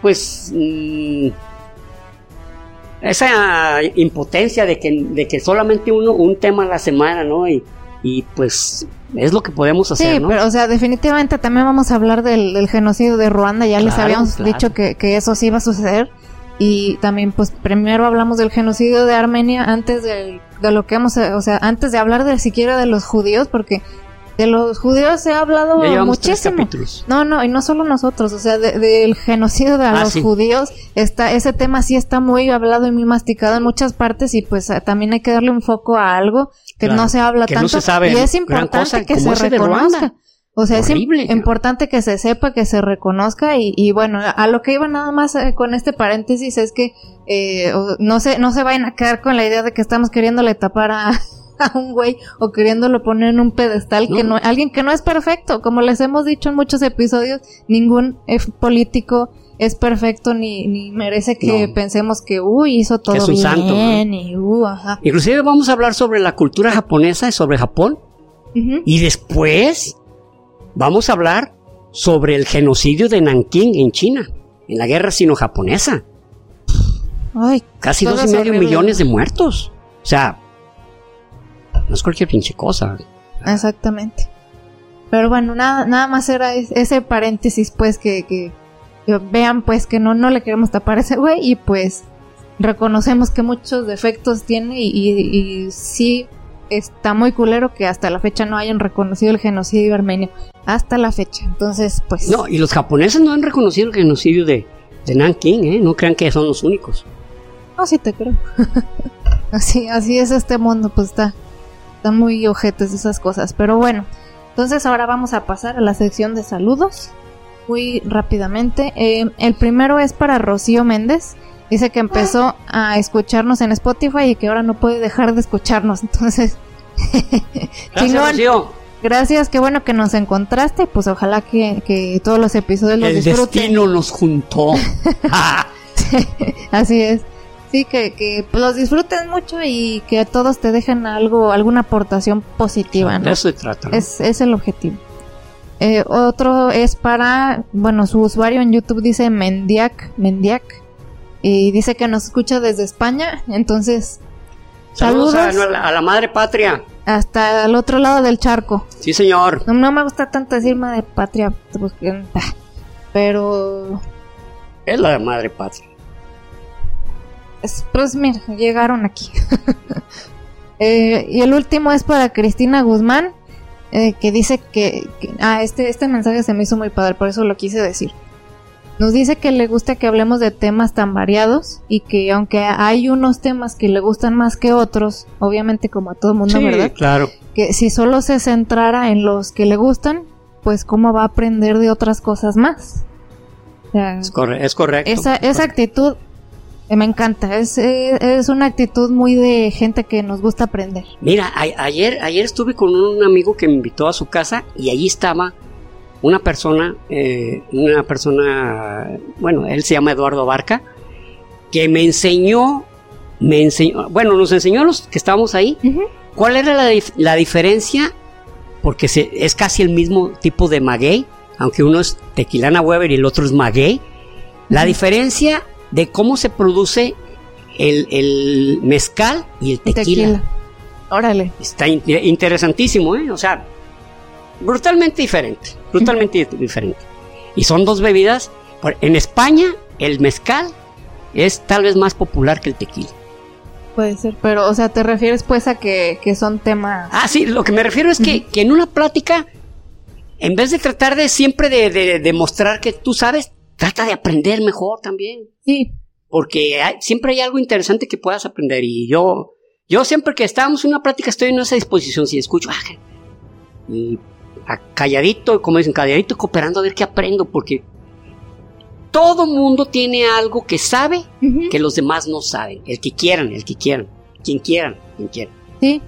pues, mm, esa impotencia de que, de que solamente uno, un tema a la semana, ¿no? Y, y pues es lo que podemos hacer, sí, ¿no? pero o sea, definitivamente también vamos a hablar del, del genocidio de Ruanda, ya les habíamos claro. dicho que, que eso sí iba a suceder y también pues primero hablamos del genocidio de Armenia antes del- de, lo que hemos, o sea, antes de hablar de siquiera de los judíos, porque de los judíos se ha hablado ya muchísimo. No, no, y no solo nosotros, o sea, de- del genocidio de Ah, los sí. judíos, está, ese tema sí está muy hablado y muy masticado en muchas partes y pues también hay que darle un foco a algo que Claro, no se habla que no tanto se sabe y es importante cosa, que se de reconozca. O sea, es Horrible, importante que se sepa, que se reconozca y, y bueno, a lo que iba nada más eh, con este paréntesis es que eh, no se no se vayan a quedar con la idea de que estamos queriéndole tapar a, a un güey o queriéndolo poner en un pedestal que No. alguien que no es perfecto, como les hemos dicho en muchos episodios, ningún político es perfecto ni, ni merece que No. pensemos que uy hizo todo es un bien santo, ¿no? y uh, ajá. Inclusive vamos a hablar sobre la cultura japonesa y sobre Japón y después vamos a hablar sobre el genocidio de Nankín en China, en la guerra sino-japonesa. Ay, Casi dos y medio horrible. millones de muertos. O sea, no es cualquier pinche cosa. Exactamente. Pero bueno, nada, nada más era es- ese paréntesis, pues, que, que, que vean, pues, que no, no le queremos tapar a ese güey y pues reconocemos que muchos defectos tiene y, y, y sí está muy culero que hasta la fecha no hayan reconocido el genocidio armenio. Hasta la fecha. Entonces, pues... No, y los japoneses no han reconocido el genocidio de, de Nankín, ¿eh? No crean que son los únicos. No, sí te creo. así, así es este mundo, pues está, está muy ojetes esas cosas. Pero bueno, entonces ahora vamos a pasar a la sección de saludos. Muy rápidamente. Eh, el primero es para Rocío Méndez. Dice que empezó a escucharnos en Spotify y que ahora no puede dejar de escucharnos. Entonces, Gracias. Rocío. gracias, qué bueno que nos encontraste. Pues ojalá que, que todos los episodios los El disfruten. destino nos juntó. Así es. Sí, que, que pues, los disfruten mucho y que todos te dejen algo, alguna aportación positiva, ¿no? de eso se trata. ¿no? Es, es el objetivo. Eh, otro es para, bueno, su usuario en YouTube dice Mendiac, Mendiac, y dice que nos escucha desde España, entonces, Saludos, a- saludos. A, la, a la madre patria. hasta el otro lado del charco. Sí, señor. No, no me gusta tanto decir madre patria, porque, ah, pero, Es la madre patria. Es- Pues mira, llegaron aquí. Eh, y el último es para Cristina Guzmán, eh, que dice que, que- Ah, este, este mensaje se me hizo muy padre, por eso lo quise decir. Nos dice que le gusta que hablemos de temas tan variados y que aunque hay unos temas que le gustan más que otros, obviamente como a todo mundo, sí, ¿verdad? claro. Que si solo se centrara en los que le gustan, pues cómo va a aprender de otras cosas más. O sea, Es, corre- es correcto. esa, esa actitud me encanta. Es, eh, es una actitud muy de gente que nos gusta aprender. Mira, a- ayer, ayer estuve con un amigo que me invitó a su casa y allí estaba una persona, eh, una persona, bueno, él se llama Eduardo Barca, que me enseñó, me enseñó, bueno, nos enseñó a los que estábamos ahí, cuál era la, la diferencia, porque se- es casi el mismo tipo de maguey, aunque uno es tequilana Weber y el otro es maguey, la diferencia de cómo se produce el, el mezcal y el tequila. Órale. Está in- interesantísimo, ¿eh? O sea, brutalmente diferente, brutalmente diferente. Y son dos bebidas. En España, el mezcal es tal vez más popular que el tequila. Puede ser. Pero, o sea, te refieres pues a que, que son temas. Ah, sí, lo que me refiero es que, que en una plática, en vez de tratar de siempre de, de- de que tú sabes, trata de aprender mejor también. Sí. Porque hay- siempre hay algo interesante que puedas aprender. Y yo, yo siempre que estábamos en una plática estoy en esa disposición. Si escucho, ah, y calladito, como dicen, calladito, cooperando a ver qué aprendo. Porque todo mundo tiene algo que sabe que los demás no saben. El que quieran, el que quieran. Quien quieran, quien quieran. Sí.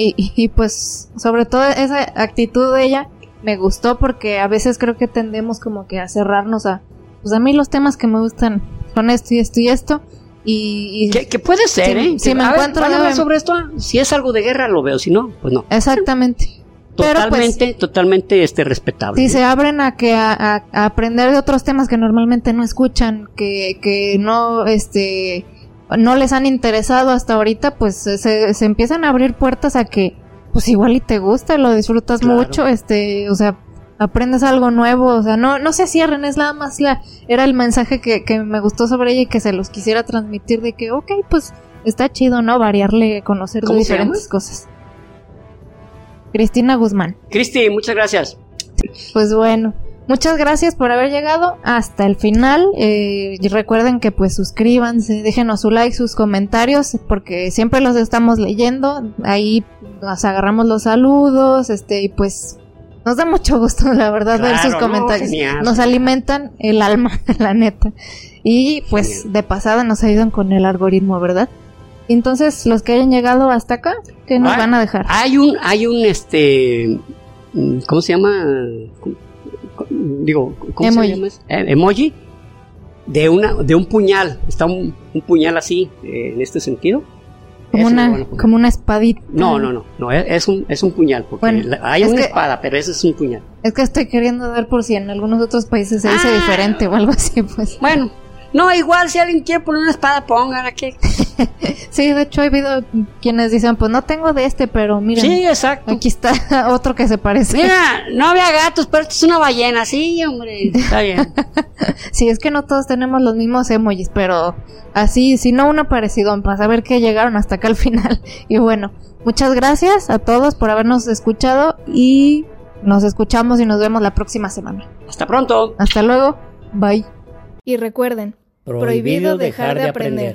Y, pues, sobre todo esa actitud de ella me gustó porque a veces creo que tendemos como que a cerrarnos a. Pues a mí los temas que me gustan son esto y esto y esto. Y, y- Que, puede ser, Sí, ¿eh? sí, me A ver, encuentro ¿van a hablar de- sobre esto? Si es algo de guerra, lo veo. Si no, pues no. exactamente. Pues, Totalmente, totalmente este, respetable. Si se abren a que a, a- a aprender de otros temas que normalmente no escuchan, que, que no este no les han interesado hasta ahorita, pues se, se empiezan a abrir puertas a que pues igual y te gusta, lo disfrutas Claro. mucho, este, o sea, aprendes algo nuevo, o sea, no, no se cierren, es nada más la, era el mensaje que, que me gustó sobre ella y que se los quisiera transmitir de que, ok, pues está chido, ¿no? Variarle, conocer de ¿Cómo se diferentes cosas. Cristina Guzmán. Cristi, muchas gracias. Pues bueno, muchas gracias por haber llegado hasta el final. Eh, y recuerden que pues suscríbanse, déjenos su like, sus comentarios, porque siempre los estamos leyendo. Ahí nos agarramos los saludos, este, y pues nos da mucho gusto, la verdad, ver sus comentarios. nos alimentan el alma, la neta. Y pues Genial. de pasada nos ayudan con el algoritmo, ¿verdad? Entonces, los que hayan llegado hasta acá, ¿qué nos Ah, van a dejar? Hay un, hay un, este, ¿cómo se llama? ¿Cómo- cómo- Digo, ¿cómo Emoji. se llama? eso? Eh, emoji de una, de un puñal. Está un, un puñal así, eh, en este sentido. Como, una, como una espadita. No, no, no, no, es, un, es un puñal, porque Bueno, la- hay es una que- espada, pero ese es un puñal. Es que estoy queriendo ver por si en algunos otros países se dice Ah. diferente o algo así, pues. Bueno, no, igual si alguien quiere poner una espada, pongan aquí. Sí, de hecho he habido quienes dicen, pues no tengo de este, pero miren, Sí, exacto. aquí está otro que se parece. Mira, no había gatos, pero esto es una ballena, sí, hombre, está bien. Sí, es que no todos tenemos los mismos emojis, pero así, si no uno parecido, para saber que llegaron hasta acá al final. Y bueno, muchas gracias a todos por habernos escuchado y nos escuchamos y nos vemos la próxima semana. Hasta pronto. Hasta luego, bye. Y recuerden, Prohibido dejar de aprender.